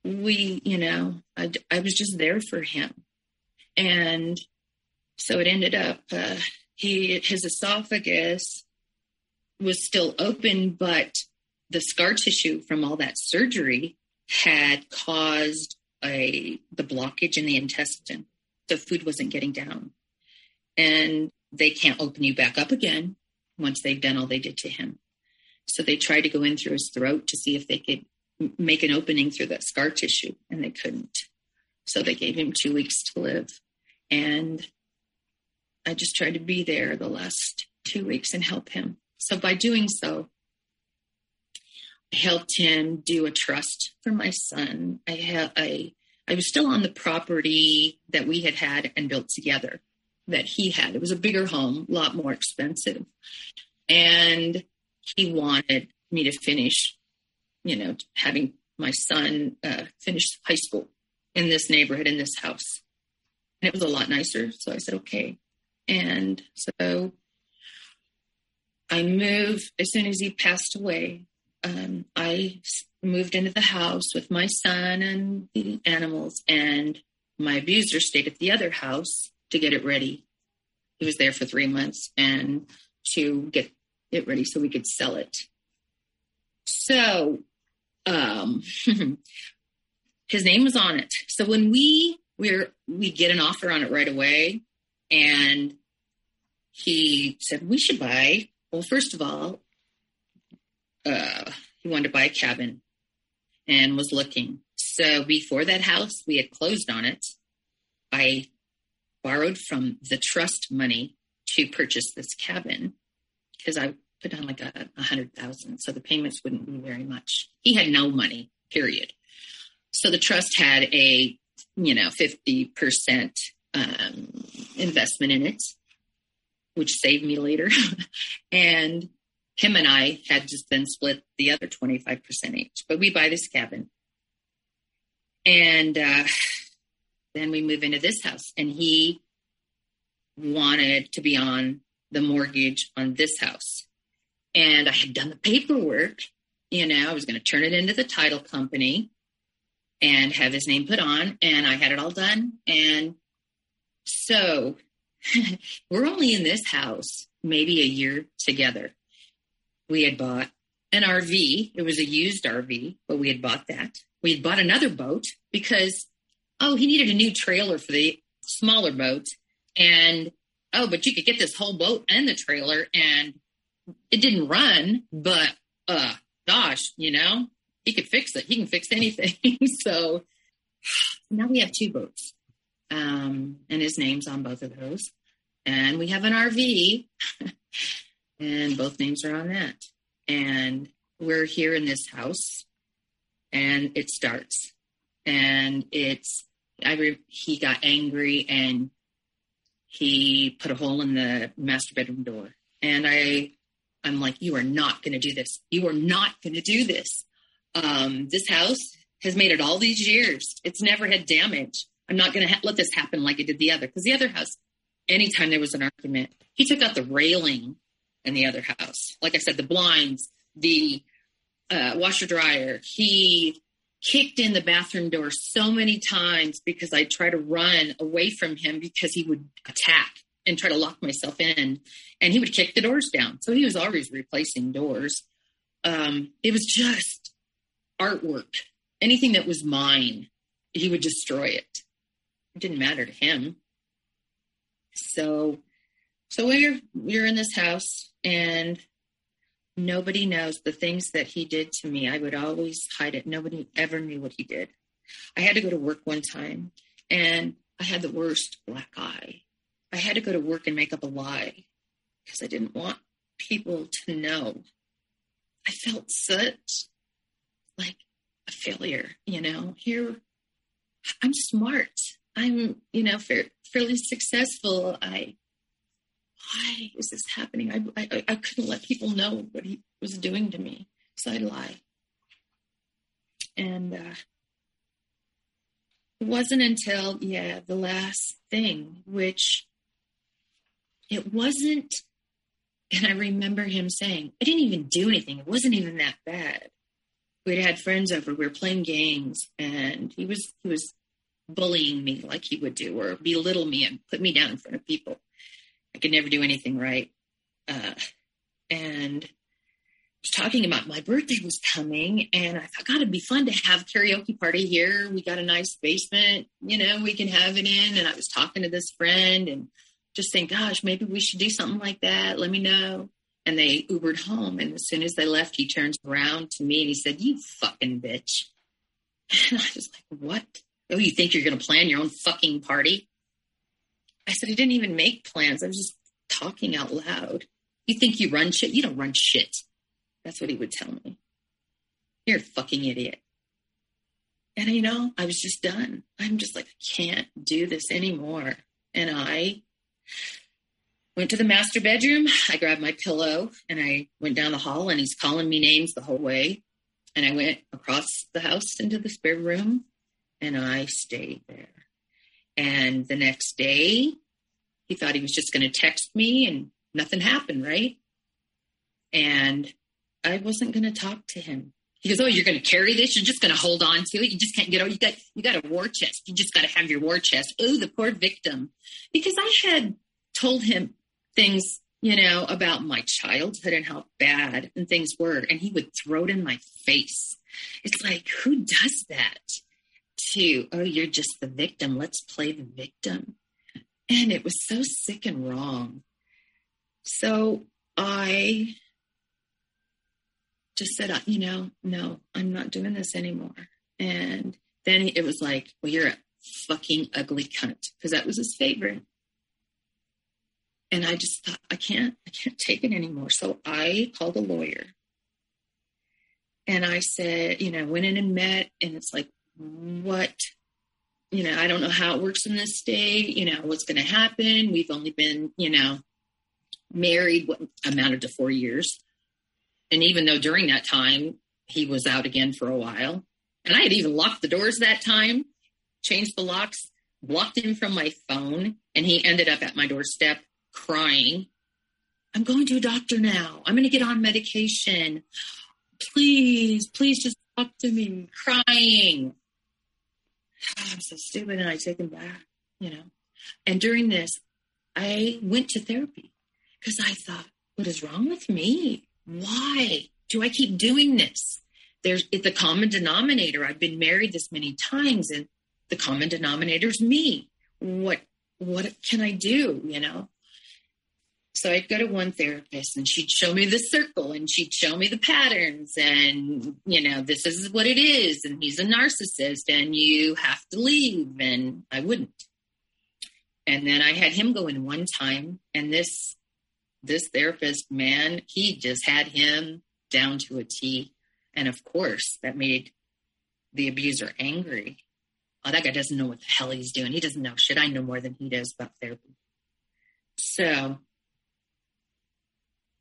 Speaker 2: we, you know, I, I was just there for him. And so it ended up uh, he his esophagus was still open, but the scar tissue from all that surgery had caused a the blockage in the intestine the food wasn't getting down. And they can't open you back up again once they've done all they did to him. So they tried to go in through his throat to see if they could make an opening through that scar tissue, and they couldn't. So they gave him two weeks to live. And I just tried to be there the last two weeks and help him. So by doing so, I helped him do a trust for my son. I, ha- I I was still on the property that we had had and built together that he had. It was a bigger home, a lot more expensive. And he wanted me to finish, you know, having my son uh, finish high school in this neighborhood, in this house. And it was a lot nicer. So I said, okay. And so I moved as soon as he passed away um, I moved into the house with my son and the animals, and my abuser stayed at the other house to get it ready. He was there for three months and to get it ready so we could sell it. So, um, his name was on it. So when we we're we get an offer on it right away, and he said we should buy. Well, first of all, uh, he wanted to buy a cabin and was looking. So before that house, we had closed on it. I borrowed from the trust money to purchase this cabin because I put down like a, a hundred thousand, so the payments wouldn't be very much. He had no money, period. So the trust had a you know fifty percent um, investment in it, which saved me later, and him and I had just then split the other 25% each. But we buy this cabin. And uh, then we move into this house. And he wanted to be on the mortgage on this house. And I had done the paperwork. You know, I was going to turn it into the title company and have his name put on. And I had it all done. And so we're only in this house maybe a year together we had bought an RV. It was a used RV, but we had bought that. We had bought another boat because, oh, he needed a new trailer for the smaller boat. And, oh, but you could get this whole boat and the trailer and it didn't run, but, uh, gosh, you know, he could fix it. He can fix anything. so now we have two boats. Um, and his name's on both of those. And we have an RV. and both names are on that. And we're here in this house, and it starts, and it's I re- he got angry and he put a hole in the master bedroom door, and I I'm like, you are not going to do this. You are not going to do this. Um, this house has made it all these years. It's never had damage. I'm not going to ha- let this happen like it did the other. Because the other house, anytime there was an argument, he took out the railing in the other house. Like I said, the blinds, the uh, washer dryer. He kicked in the bathroom door so many times because I try to run away from him because he would attack and try to lock myself in, and he would kick the doors down. So he was always replacing doors. Um, it was just artwork. Anything that was mine, he would destroy it. It didn't matter to him. So, so we're we're in this house and nobody knows the things that he did to me. I would always hide it. Nobody ever knew what he did. I had to go to work one time and I had the worst black eye. I had to go to work and make up a lie because I didn't want people to know. I felt such like a failure, you know. Here, I'm smart. I'm, you know, fairly successful. I why is this happening? I, I, I couldn't let people know what he was doing to me. So I'd lie. And uh, it wasn't until, yeah, the last thing, which it wasn't, and I remember him saying, I didn't even do anything. It wasn't even that bad. We'd had friends over, we were playing games, and he was he was bullying me like he would do, or belittle me and put me down in front of people. I could never do anything right. Uh, and was talking about my birthday was coming and I thought, God, it'd be fun to have karaoke party here. We got a nice basement, you know, we can have it in. And I was talking to this friend and just saying, gosh, maybe we should do something like that. Let me know. And they Ubered home. And as soon as they left, he turns around to me and he said, You fucking bitch. And I was like, What? Oh, you think you're going to plan your own fucking party? I said, I didn't even make plans. I was just talking out loud. You think you run shit? You don't run shit. That's what he would tell me. You're a fucking idiot. And you know, I was just done. I'm just like, I can't do this anymore. And I went to the master bedroom. I grabbed my pillow and I went down the hall and he's calling me names the whole way. And I went across the house into the spare room and I stayed there. And the next day, he thought he was just going to text me and nothing happened, right? And I wasn't going to talk to him. He goes, "Oh, you're going to carry this? You're just going to hold on to it? You just can't get over. You got you got a war chest. You just got to have your war chest." Oh, the poor victim, because I had told him things, you know, about my childhood and how bad and things were, and he would throw it in my face. It's like, who does that? To oh, you're just the victim. Let's play the victim, and it was so sick and wrong. So I just said, you know, no, I'm not doing this anymore. And then it was like, well, you're a fucking ugly cunt, because that was his favorite. And I just thought, I can't, I can't take it anymore. So I called a lawyer. And I said, you know, went in and met, and it's like, what, you know, I don't know how it works in this state, you know, what's going to happen. We've only been, you know, married, what amounted to four years and even though during that time he was out again for a while, and I had even locked the doors that time, changed the locks, blocked him from my phone, and he ended up at my doorstep crying. I'm going to a doctor now. I'm going to get on medication. Please, please just talk to me. Crying. Oh, I'm so stupid. And I take him back, you know. And during this, I went to therapy because I thought, what is wrong with me? why do I keep doing this? There's it's a common denominator. I've been married this many times and the common denominator is me. What what can I do? You know? So I'd go to one therapist and she'd show me the circle and she'd show me the patterns and, you know, this is what it is. And he's a narcissist and you have to leave. And I wouldn't. And then I had him go in one time and this this therapist, man, he just had him down to a T. And of course, that made the abuser angry. Oh, that guy doesn't know what the hell he's doing. He doesn't know shit. I know more than he does about therapy. So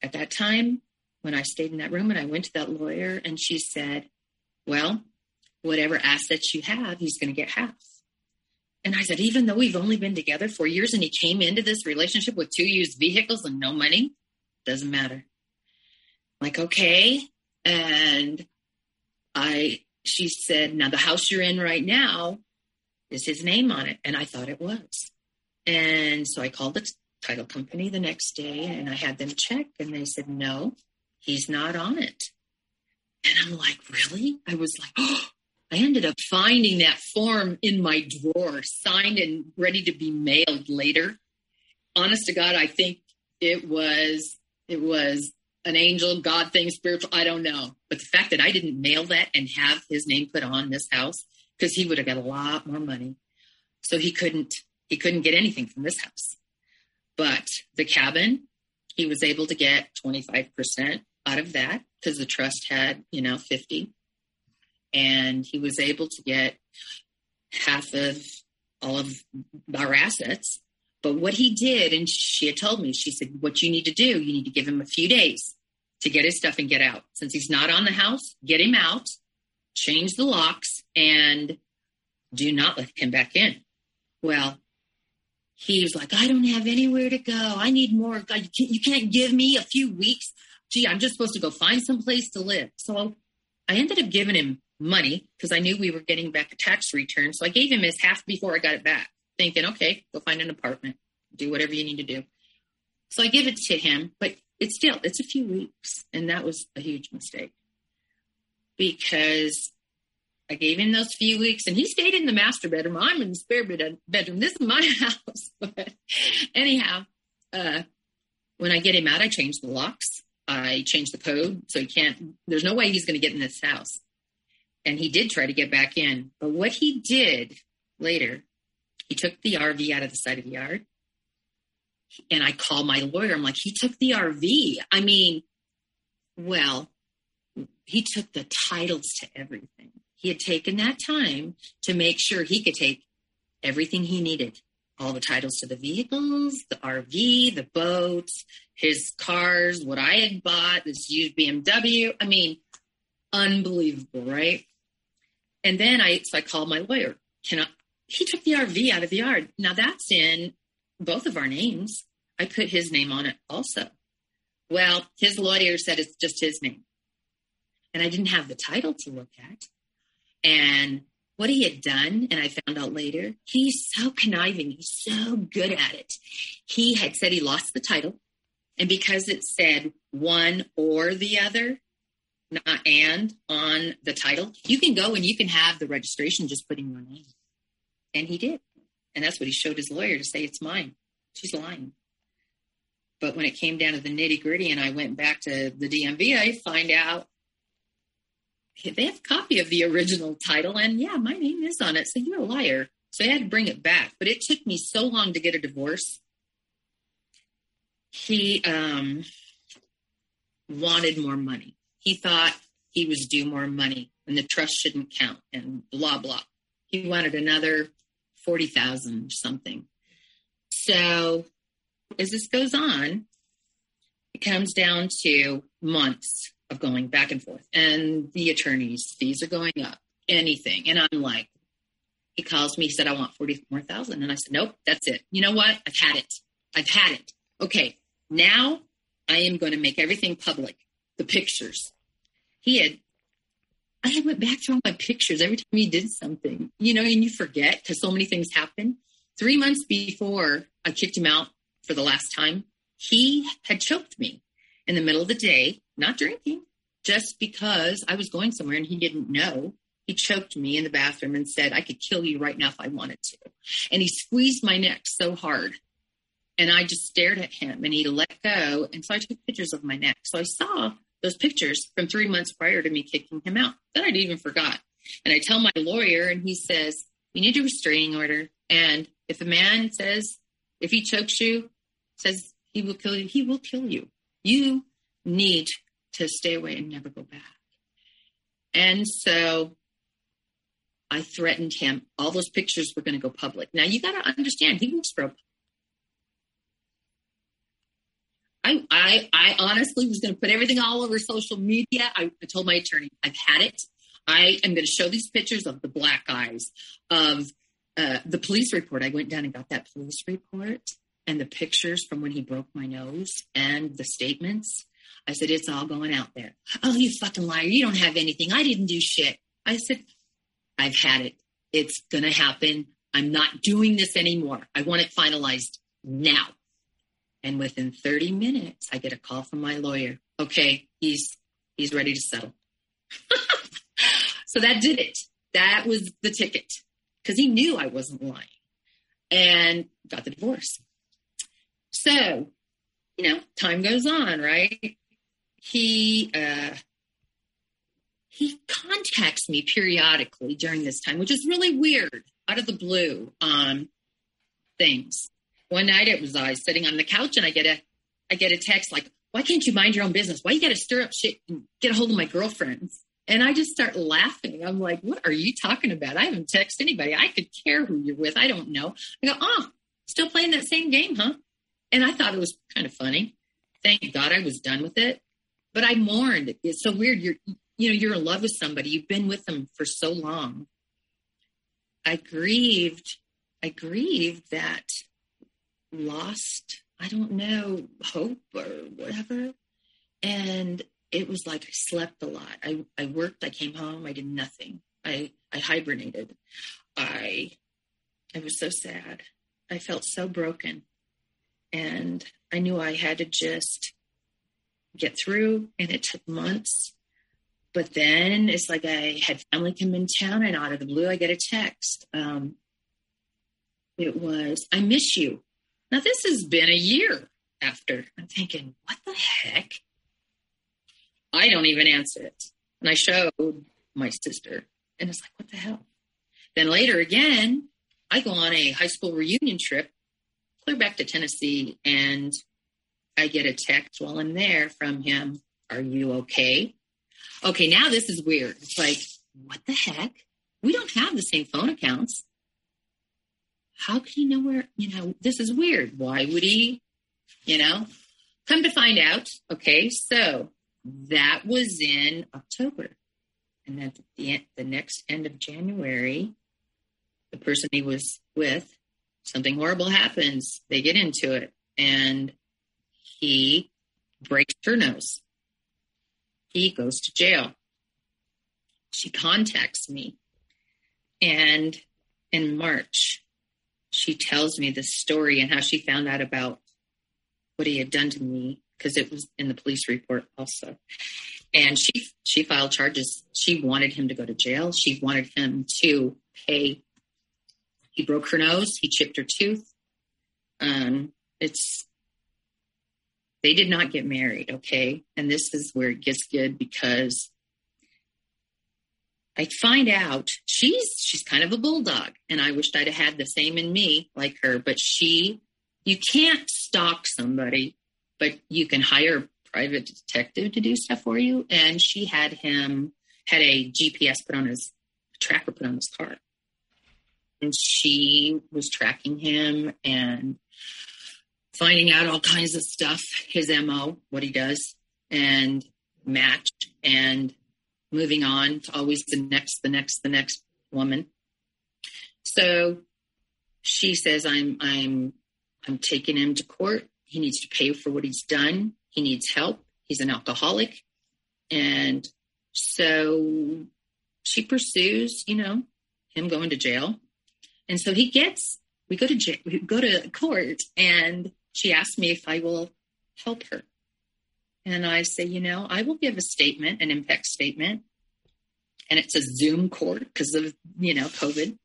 Speaker 2: at that time, when I stayed in that room and I went to that lawyer and she said, Well, whatever assets you have, he's going to get half. And I said, even though we've only been together for years and he came into this relationship with two used vehicles and no money, doesn't matter. like, okay. And I, she said, now the house you're in right now is his name on it. And I thought it was. And so I called the title company the next day and I had them check and they said, no, he's not on it. And I'm like, really? I was like, oh, I ended up finding that form in my drawer, signed and ready to be mailed later. Honest to God, I think it was it was an angel, God thing, spiritual. I don't know, but the fact that I didn't mail that and have his name put on this house because he would have got a lot more money, so he couldn't he couldn't get anything from this house. But the cabin, he was able to get twenty five percent out of that because the trust had you know fifty and he was able to get half of all of our assets. But what he did, and she had told me, she said, What you need to do, you need to give him a few days to get his stuff and get out. Since he's not on the house, get him out, change the locks, and do not let him back in. Well, he was like, I don't have anywhere to go. I need more. God, you, can't, you can't give me a few weeks. Gee, I'm just supposed to go find some place to live. So I ended up giving him money because I knew we were getting back a tax return. So I gave him his half before I got it back, thinking, okay, go find an apartment, do whatever you need to do. So I give it to him, but it's still it's a few weeks, and that was a huge mistake because I gave him those few weeks, and he stayed in the master bedroom. I'm in the spare bedroom. This is my house, but anyhow, uh, when I get him out, I change the locks. I change the code so he can't. There's no way he's going to get in this house and he did try to get back in. But what he did later, he took the RV out of the side of the yard. And I called my lawyer. I'm like, he took the RV. I mean, well, he took the titles to everything. He had taken that time to make sure he could take everything he needed all the titles to the vehicles, the RV, the boats, his cars, what I had bought, this used BMW. I mean, unbelievable, right? And then I, so I called my lawyer. Can I, he took the RV out of the yard. Now that's in both of our names. I put his name on it also. Well, his lawyer said it's just his name. and I didn't have the title to look at. And what he had done, and I found out later, he's so conniving. He's so good at it. He had said he lost the title. And because it said one or the other, not and on the title, you can go and you can have the registration just putting your name. And he did. And that's what he showed his lawyer to say it's mine. She's lying. But when it came down to the nitty gritty and I went back to the DMV, I find out they have a copy of the original title, and yeah, my name is on it. So you're a liar. So I had to bring it back. But it took me so long to get a divorce. He um, wanted more money. He thought he was due more money and the trust shouldn't count and blah, blah. He wanted another 40,000 or something. So as this goes on, it comes down to months of going back and forth. And the attorney's fees are going up, anything. And I'm like, he calls me, he said, I want 40 more thousand. And I said, nope, that's it. You know what? I've had it. I've had it. Okay. Now I am going to make everything public. The pictures. He had, I went back through all my pictures every time he did something, you know, and you forget because so many things happen. Three months before I kicked him out for the last time, he had choked me in the middle of the day not drinking, just because I was going somewhere and he didn't know. He choked me in the bathroom and said, I could kill you right now if I wanted to. And he squeezed my neck so hard. And I just stared at him and he let go. And so I took pictures of my neck. So I saw those pictures from three months prior to me kicking him out. Then I'd even forgot. And I tell my lawyer, and he says, You need a restraining order. And if a man says, if he chokes you, says he will kill you, he will kill you. You need to stay away and never go back. And so I threatened him. All those pictures were going to go public. Now you got to understand, he works for a I, I, I honestly was going to put everything all over social media. I, I told my attorney, I've had it. I am going to show these pictures of the black eyes, of uh, the police report. I went down and got that police report and the pictures from when he broke my nose and the statements. I said, it's all going out there. Oh, you fucking liar. You don't have anything. I didn't do shit. I said, I've had it. It's going to happen. I'm not doing this anymore. I want it finalized now. And within 30 minutes, I get a call from my lawyer. Okay, he's he's ready to settle. so that did it. That was the ticket because he knew I wasn't lying and got the divorce. So, you know, time goes on, right? he uh, he contacts me periodically during this time, which is really weird, out of the blue. Um, things. One night it was I was sitting on the couch and I get a I get a text like, "Why can't you mind your own business? Why you got to stir up shit and get a hold of my girlfriends?" And I just start laughing. I'm like, "What are you talking about? I haven't texted anybody. I could care who you're with. I don't know." I go, "Oh, still playing that same game, huh?" And I thought it was kind of funny. Thank God I was done with it but I mourned. It's so weird. You're, you know, you're in love with somebody. You've been with them for so long. I grieved. I grieved that lost, I don't know, hope or whatever. And it was like I slept a lot. I, I worked, I came home, I did nothing. I, I hibernated. I I was so sad. I felt so broken. And I knew I had to just get through, and it took months. But then it's like I had family come in town, and out of the blue, I get a text. Um, it was, I miss you. Now, this has been a year after. I'm thinking, what the heck? I don't even answer it. And I showed my sister, and it's like, what the hell? Then later again, I go on a high school reunion trip, back to Tennessee, and I get a text while I'm there from him. Are you okay? Okay, now this is weird. It's like, what the heck? We don't have the same phone accounts. How could he know where, you know, this is weird. Why would he, you know? Come to find out, okay, so that was in October. And then the, the next end of January, the person he was with, something horrible happens. They get into it. And he breaks her nose. He goes to jail. she contacts me. And in March, she tells me this story and how she found out about what he had done to me because it was in the police report also. And she she filed charges. She wanted him to go to jail. She wanted him to pay. He broke her nose. He chipped her tooth. Um, it's they did not get married, okay? And this is where it gets good because I find out she's she's kind of a bulldog, and I wished I'd have had the same in me like her. But she, you can't stalk somebody, but you can hire a private detective to do stuff for you. And she had him had a GPS put on his tracker put on his car, and she was tracking him and finding out all kinds of stuff, his MO, what he does, and matched and moving on to always the next, the next, the next woman. So she says, I'm, I'm, I'm taking him to court. He needs to pay for what he's done. He needs help. He's an alcoholic. And so she pursues, you know, him going to jail. And so he gets, we go to jail, we go to court and she asks me if I will help her. And I say, you know, I will give a statement, an impact statement. And it's a Zoom court because of, you know, COVID.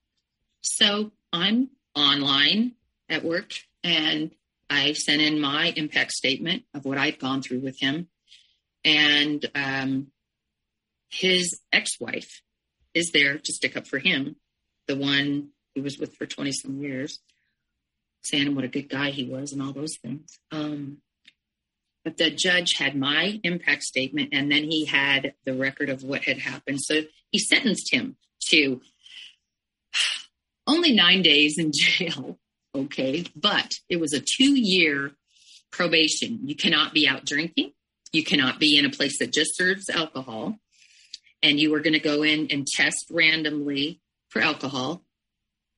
Speaker 2: So I'm online at work and I sent in my impact statement of what I've gone through with him. And um, his ex wife is there to stick up for him, the one he was with for 20 some years saying what a good guy he was and all those things. Um, but the judge had my impact statement and then he had the record of what had happened. So he sentenced him to only nine days in jail. Okay. But it was a two year probation. You cannot be out drinking. You cannot be in a place that just serves alcohol. And you were going to go in and test randomly for alcohol.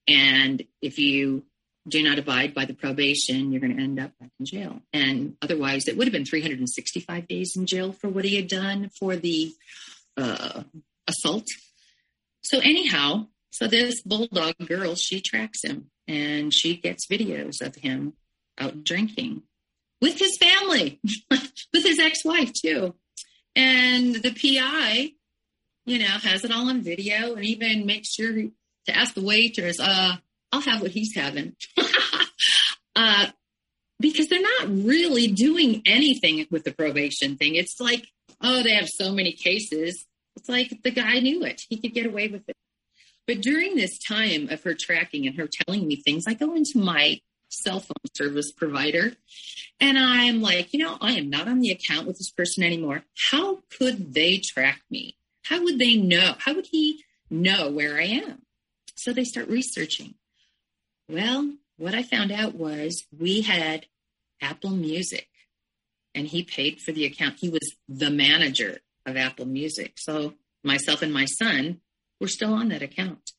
Speaker 2: And if you do not abide by the probation, you're going to end up back in jail. And otherwise, it would have been 365 days in jail for what he had done for the uh, assault. So, anyhow, so this bulldog girl, she tracks him and she gets videos of him out drinking with his family, with his ex wife, too. And the PI, you know, has it all on video and even makes sure to ask the waitress, uh, I'll have what he's having. uh, because they're not really doing anything with the probation thing. It's like, oh, they have so many cases. It's like the guy knew it. He could get away with it. But during this time of her tracking and her telling me things, I go into my cell phone service provider and I'm like, you know, I am not on the account with this person anymore. How could they track me? How would they know? How would he know where I am? So they start researching. Well, what I found out was we had Apple Music and he paid for the account. He was the manager of Apple Music. So myself and my son were still on that account.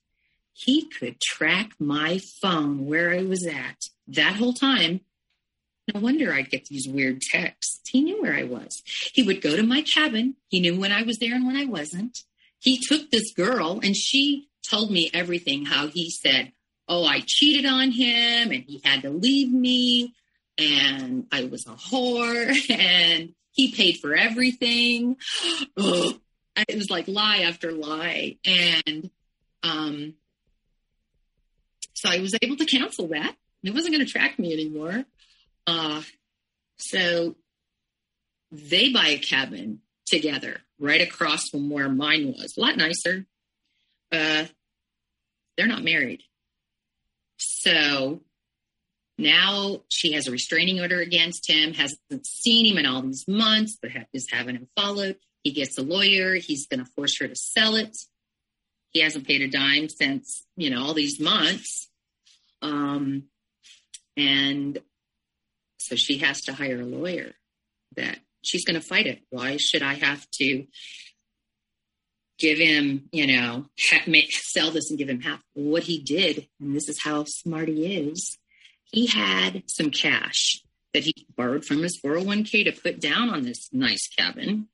Speaker 2: He could track my phone where I was at that whole time. No wonder I'd get these weird texts. He knew where I was. He would go to my cabin. He knew when I was there and when I wasn't. He took this girl and she told me everything how he said, oh, I cheated on him and he had to leave me and I was a whore and he paid for everything. it was like lie after lie. And um, so I was able to cancel that. It wasn't going to track me anymore. Uh, so they buy a cabin together right across from where mine was, a lot nicer. Uh, they're not married. So now she has a restraining order against him, hasn't seen him in all these months, but is having him followed. He gets a lawyer. He's going to force her to sell it. He hasn't paid a dime since, you know, all these months. Um, and so she has to hire a lawyer that she's going to fight it. Why should I have to give him, you know, sell this and give him half. What he did, and this is how smart he is, he had some cash that he borrowed from his 401k to put down on this nice cabin.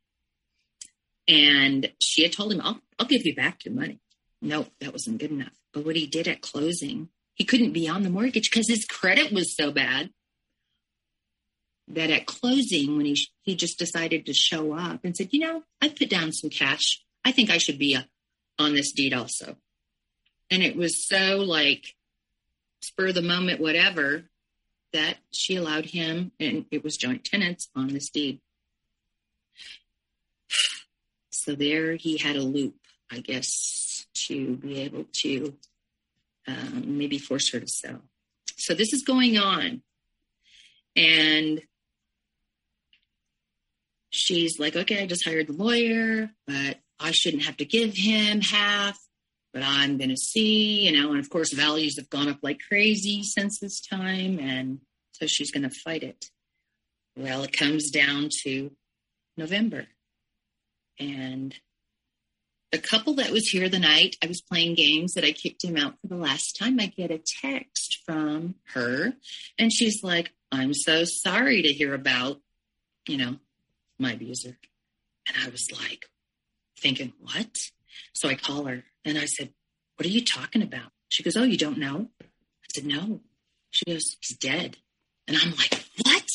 Speaker 2: And she had told him, I'll, I'll give you back your money. Nope, that wasn't good enough. But what he did at closing, he couldn't be on the mortgage because his credit was so bad that at closing, when he he just decided to show up and said, "You know, I put down some cash. I think I should be a, on this deed also." And it was so like spur the moment, whatever, that she allowed him, and it was joint tenants on this deed. So there, he had a loop, I guess, to be able to um, maybe force her to sell. So this is going on. And she's like, okay, I just hired the lawyer, but I shouldn't have to give him half, but I'm going to see, you know. And of course, values have gone up like crazy since this time. And so she's going to fight it. Well, it comes down to November. And the couple that was here the night I was playing games that I kicked him out for the last time, I get a text from her. And she's like, I'm so sorry to hear about, you know, my abuser. And I was like, thinking, what? So I call her and I said, what are you talking about? She goes, oh, you don't know? I said, no. She goes, he's dead. And I'm like, what?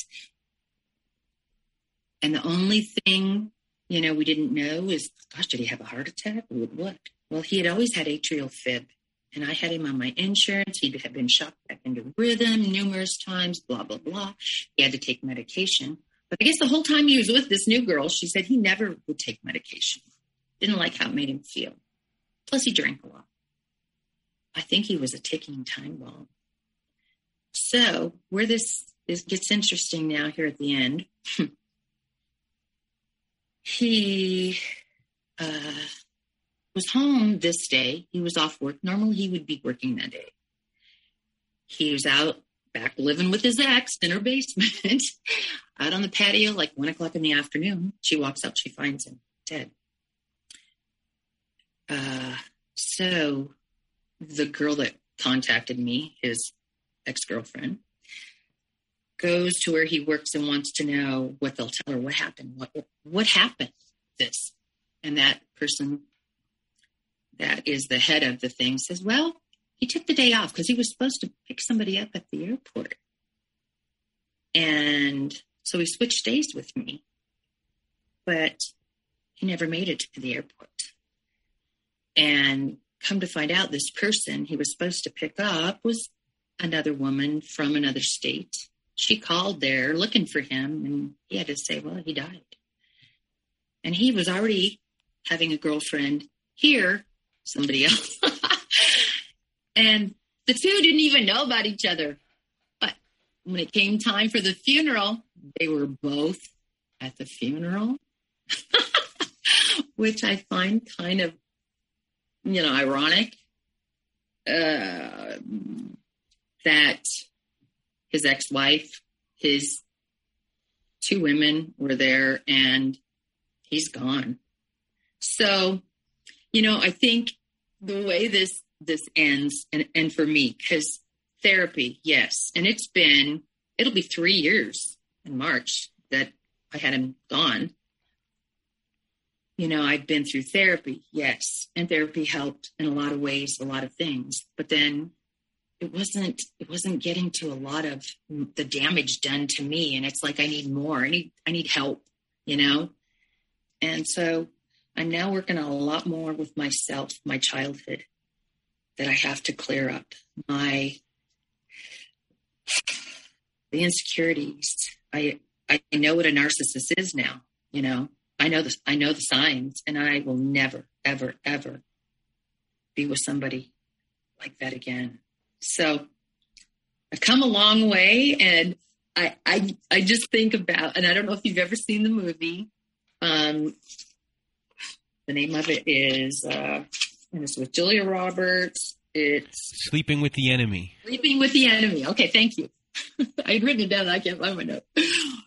Speaker 2: And the only thing you know, we didn't know is, gosh, did he have a heart attack? What? Well, he had always had atrial fib, and I had him on my insurance. He had been shocked back into rhythm numerous times, blah, blah, blah. He had to take medication. But I guess the whole time he was with this new girl, she said he never would take medication. Didn't like how it made him feel. Plus, he drank a lot. I think he was a ticking time bomb. So, where this is, gets interesting now here at the end, he uh, was home this day. He was off work. Normally, he would be working that day. He was out back living with his ex in her basement, out on the patio, like one o'clock in the afternoon. She walks out, she finds him dead. Uh, so the girl that contacted me, his ex girlfriend, goes to where he works and wants to know what they'll tell her what happened what what happened this and that person that is the head of the thing says well he took the day off because he was supposed to pick somebody up at the airport and so he switched days with me but he never made it to the airport and come to find out this person he was supposed to pick up was another woman from another state she called there looking for him, and he had to say, well, he died. And he was already having a girlfriend here, somebody else. and the two didn't even know about each other. But when it came time for the funeral, they were both at the funeral, which I find kind of, you know, ironic. Uh, that his ex-wife, his two women were there and he's gone. So, you know, I think the way this this ends and, and for me, because therapy, yes. And it's been it'll be three years in March that I had him gone. You know, I've been through therapy, yes. And therapy helped in a lot of ways, a lot of things. But then it wasn't it wasn't getting to a lot of the damage done to me and it's like i need more i need i need help you know and so i'm now working a lot more with myself my childhood that i have to clear up my the insecurities i i know what a narcissist is now you know i know the i know the signs and i will never ever ever be with somebody like that again so I've come a long way and I, I, I just think about, and I don't know if you've ever seen the movie. Um, the name of it is, uh, and it's with Julia Roberts. It's
Speaker 1: Sleeping with the Enemy.
Speaker 2: Sleeping with the Enemy. Okay, thank you. I had written it down. I can't find my note.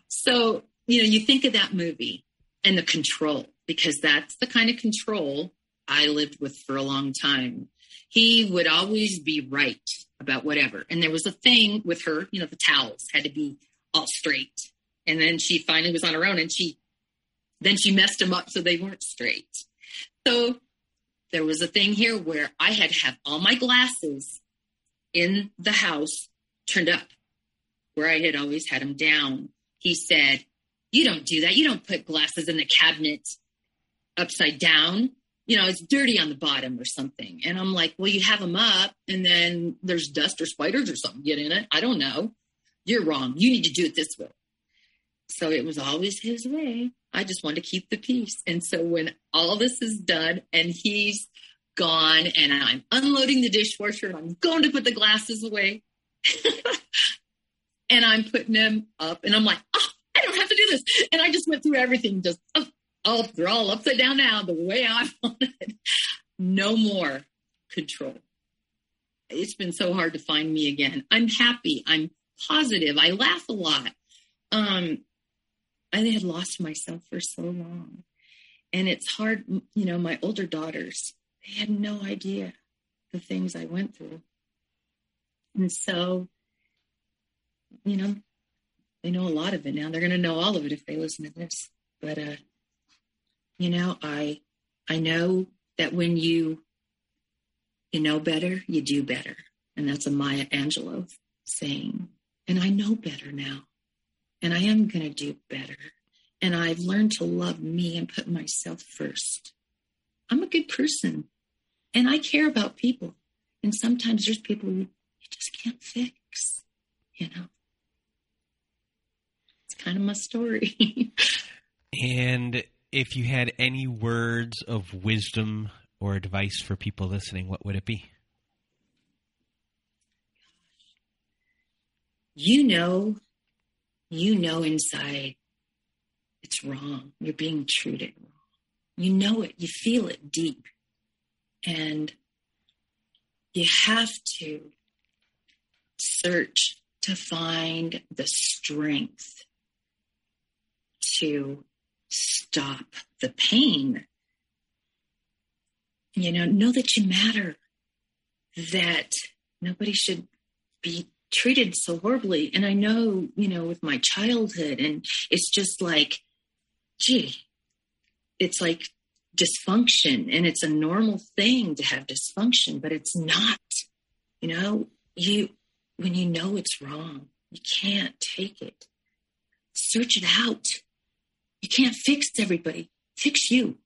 Speaker 2: So, you know, you think of that movie and the control, because that's the kind of control I lived with for a long time he would always be right about whatever. And there was a thing with her, you know, the towels had to be all straight. And then she finally was on her own and she then she messed them up so they weren't straight. So there was a thing here where I had to have all my glasses in the house turned up where I had always had them down. He said, You don't do that. You don't put glasses in the cabinet upside down. You know, it's dirty on the bottom or something. And I'm like, Well, you have them up and then there's dust or spiders or something get in it. I don't know. You're wrong. You need to do it this way. So it was always his way. I just want to keep the peace. And so when all this is done and he's gone and I'm unloading the dishwasher and I'm going to put the glasses away and I'm putting them up and I'm like, oh, I don't have to do this. And I just went through everything, just, oh, oh they're all upside down now the way I wanted. No more control. It's been so hard to find me again. I'm happy. I'm positive. I laugh a lot. Um, I had lost myself for so long. And it's hard, you know, my older daughters, they had no idea the things I went through. And so, you know, they know a lot of it now. They're going to know all of it if they listen to this. But, uh, you know, I, I know that when you, you know better, you do better. And that's a Maya Angelou saying. And I know better now and I am going to do better. And I've learned to love me and put myself first. I'm a good person and I care about people. And sometimes there's people you just can't fix, you know. It's kind of my story.
Speaker 1: and if you had any words of wisdom or advice for people listening, what would it be?
Speaker 2: You know you know inside it's wrong. You're being treated wrong. You know it, you feel it deep. And you have to search to find the strength to stop the pain. You know, know that you matter, that nobody should be treated so horribly. And I know, you know, with my childhood, and it's just like, gee, it's like dysfunction, and it's a normal thing to have dysfunction, but it's not. You know, you when you know it's wrong, you can't take it. Search it out. You can't fix everybody. Fix you.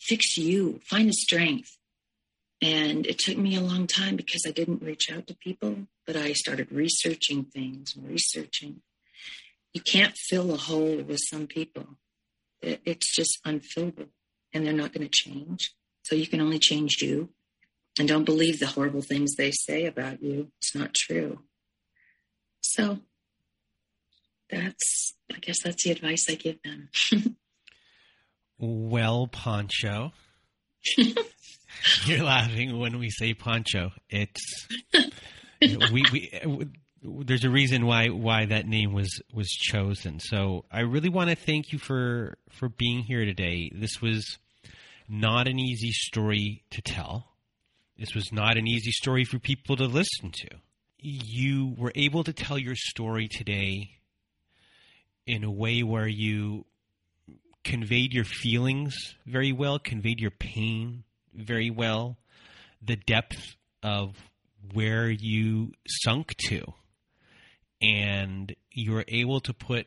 Speaker 2: Fix you. Find the strength. And it took me a long time because I didn't reach out to people, but I started researching things and researching. You can't fill a hole with some people. It's just unfillable and they're not going to change. So you can only change you. And don't believe the horrible things they say about you. It's not true. So that's, I guess that's the advice I give them.
Speaker 1: well, Poncho. You're laughing when we say poncho. It's we we uh, there's a reason why why that name was was chosen. So I really want to thank you for for being here today. This was not an easy story to tell. This was not an easy story for people to listen to. You were able to tell your story today in a way where you conveyed your feelings very well, conveyed your pain very well, the depth of where you sunk to. And you're able to put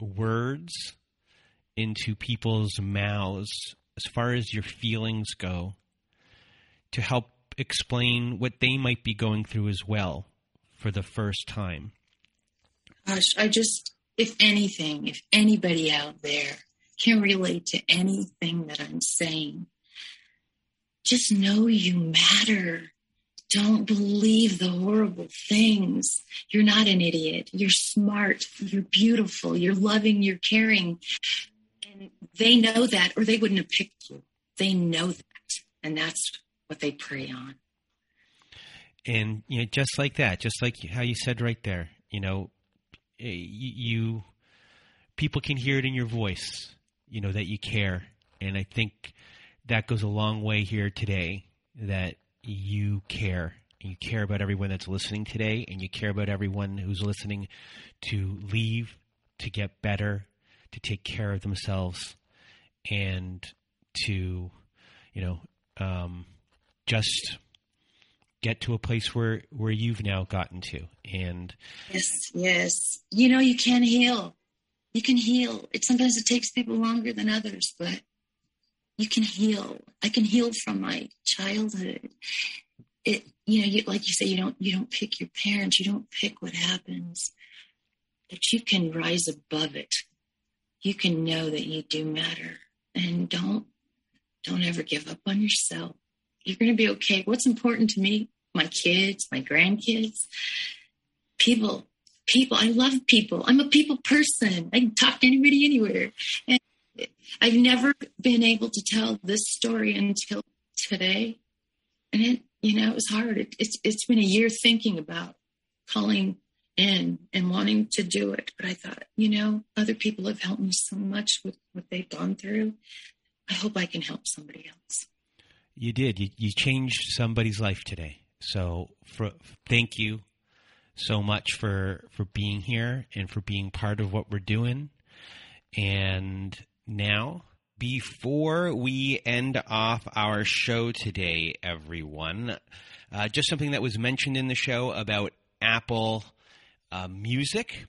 Speaker 1: words into people's mouths as far as your feelings go to help explain what they might be going through as well for the first time.
Speaker 2: Gosh, I just, if anything, if anybody out there can relate to anything that I'm saying, just know you matter. Don't believe the horrible things. You're not an idiot. You're smart. You're beautiful. You're loving. You're caring. And they know that, or they wouldn't have picked you. They know that. And that's what they prey on.
Speaker 1: And you know, just like that, just like how you said right there, you know, eh, you people can hear it in your voice, you know, that you care. And I think that goes a long way here today that you care. You care about everyone that's listening today, and you care about everyone who's listening to leave, to get better, to take care of themselves. and to, you know, um, just get to a place where where you've now gotten to and
Speaker 2: yes yes you know you can heal you can heal it sometimes it takes people longer than others but you can heal i can heal from my childhood it you know you, like you say you don't you don't pick your parents you don't pick what happens but you can rise above it you can know that you do matter and don't don't ever give up on yourself you're going to be okay. What's important to me? My kids, my grandkids, people, people. I love people. I'm a people person. I can talk to anybody anywhere. And I've never been able to tell this story until today. And it, you know, it was hard. It, it's, it's been a year thinking about calling in and wanting to do it. But I thought, you know, other people have helped me so much with what they've gone through. I hope I can help somebody else.
Speaker 1: You did. You, you changed somebody's life today. So for, thank you so much for for being here and for being part of what we're doing. And now, before we end off our show today, everyone, uh, just something that was mentioned in the show about Apple uh, Music.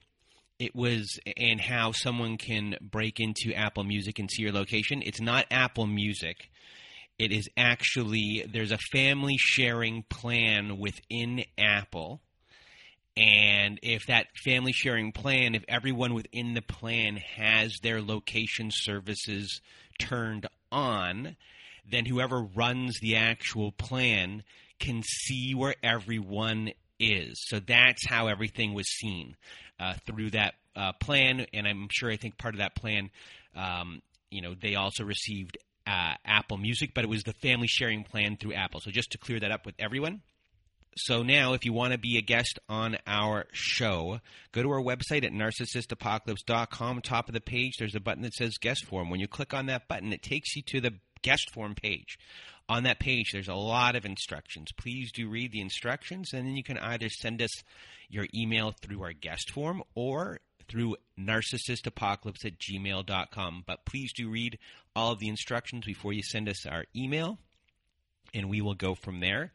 Speaker 1: It was and how someone can break into Apple Music and see your location. It's not Apple Music it is actually there's a family sharing plan within Apple. And if that family sharing plan, if everyone within the plan has their location services turned on, then whoever runs the actual plan can see where everyone is. So that's how everything was seen uh, through that uh, plan. And I'm sure I think part of that plan, um, you know, they also received uh, Apple Music, but it was the family sharing plan through Apple. So just to clear that up with everyone. So now, if you want to be a guest on our show, go to our website at narcissistapocalypse.com. Top of the page, there's a button that says guest form. When you click on that button, it takes you to the guest form page. On that page, there's a lot of instructions. Please do read the instructions, and then you can either send us your email through our guest form or through narcissistapocalypse at gmail.com. But please do read all of the instructions before you send us our email, and we will go from there.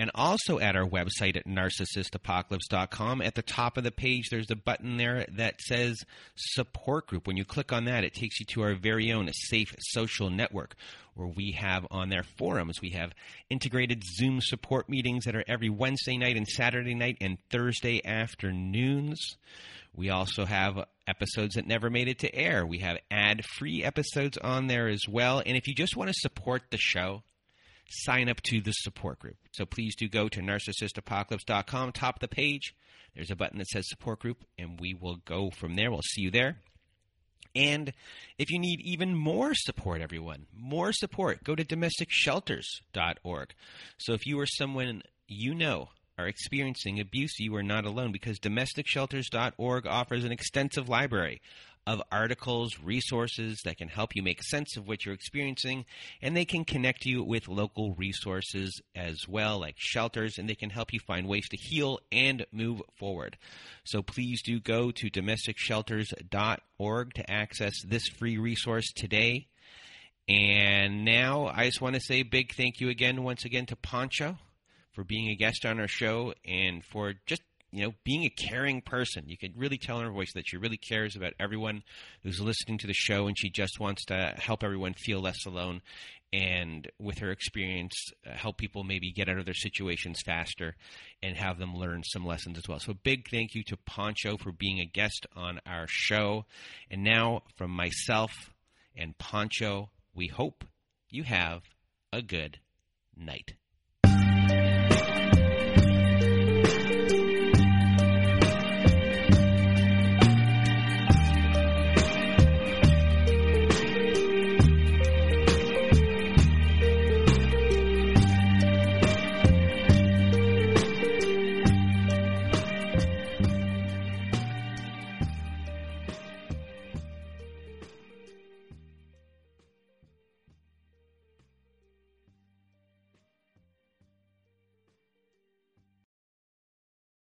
Speaker 1: And also at our website at narcissistapocalypse.com, at the top of the page, there's a button there that says support group. When you click on that, it takes you to our very own safe social network where we have on their forums, we have integrated Zoom support meetings that are every Wednesday night and Saturday night and Thursday afternoons. We also have episodes that never made it to air. We have ad free episodes on there as well. And if you just want to support the show, sign up to the support group. So please do go to narcissistapocalypse.com, top of the page. There's a button that says support group, and we will go from there. We'll see you there. And if you need even more support, everyone, more support, go to domesticshelters.org. So if you or someone you know are experiencing abuse, you are not alone because domesticshelters.org offers an extensive library of articles, resources that can help you make sense of what you're experiencing, and they can connect you with local resources as well, like shelters, and they can help you find ways to heal and move forward. So please do go to domesticshelters.org to access this free resource today. And now I just want to say big thank you again, once again, to Poncho for being a guest on our show and for just you know being a caring person. You can really tell in her voice that she really cares about everyone who's listening to the show and she just wants to help everyone feel less alone and with her experience uh, help people maybe get out of their situations faster and have them learn some lessons as well. So big thank you to poncho for being a guest on our show. And now from myself and poncho we hope you have a good night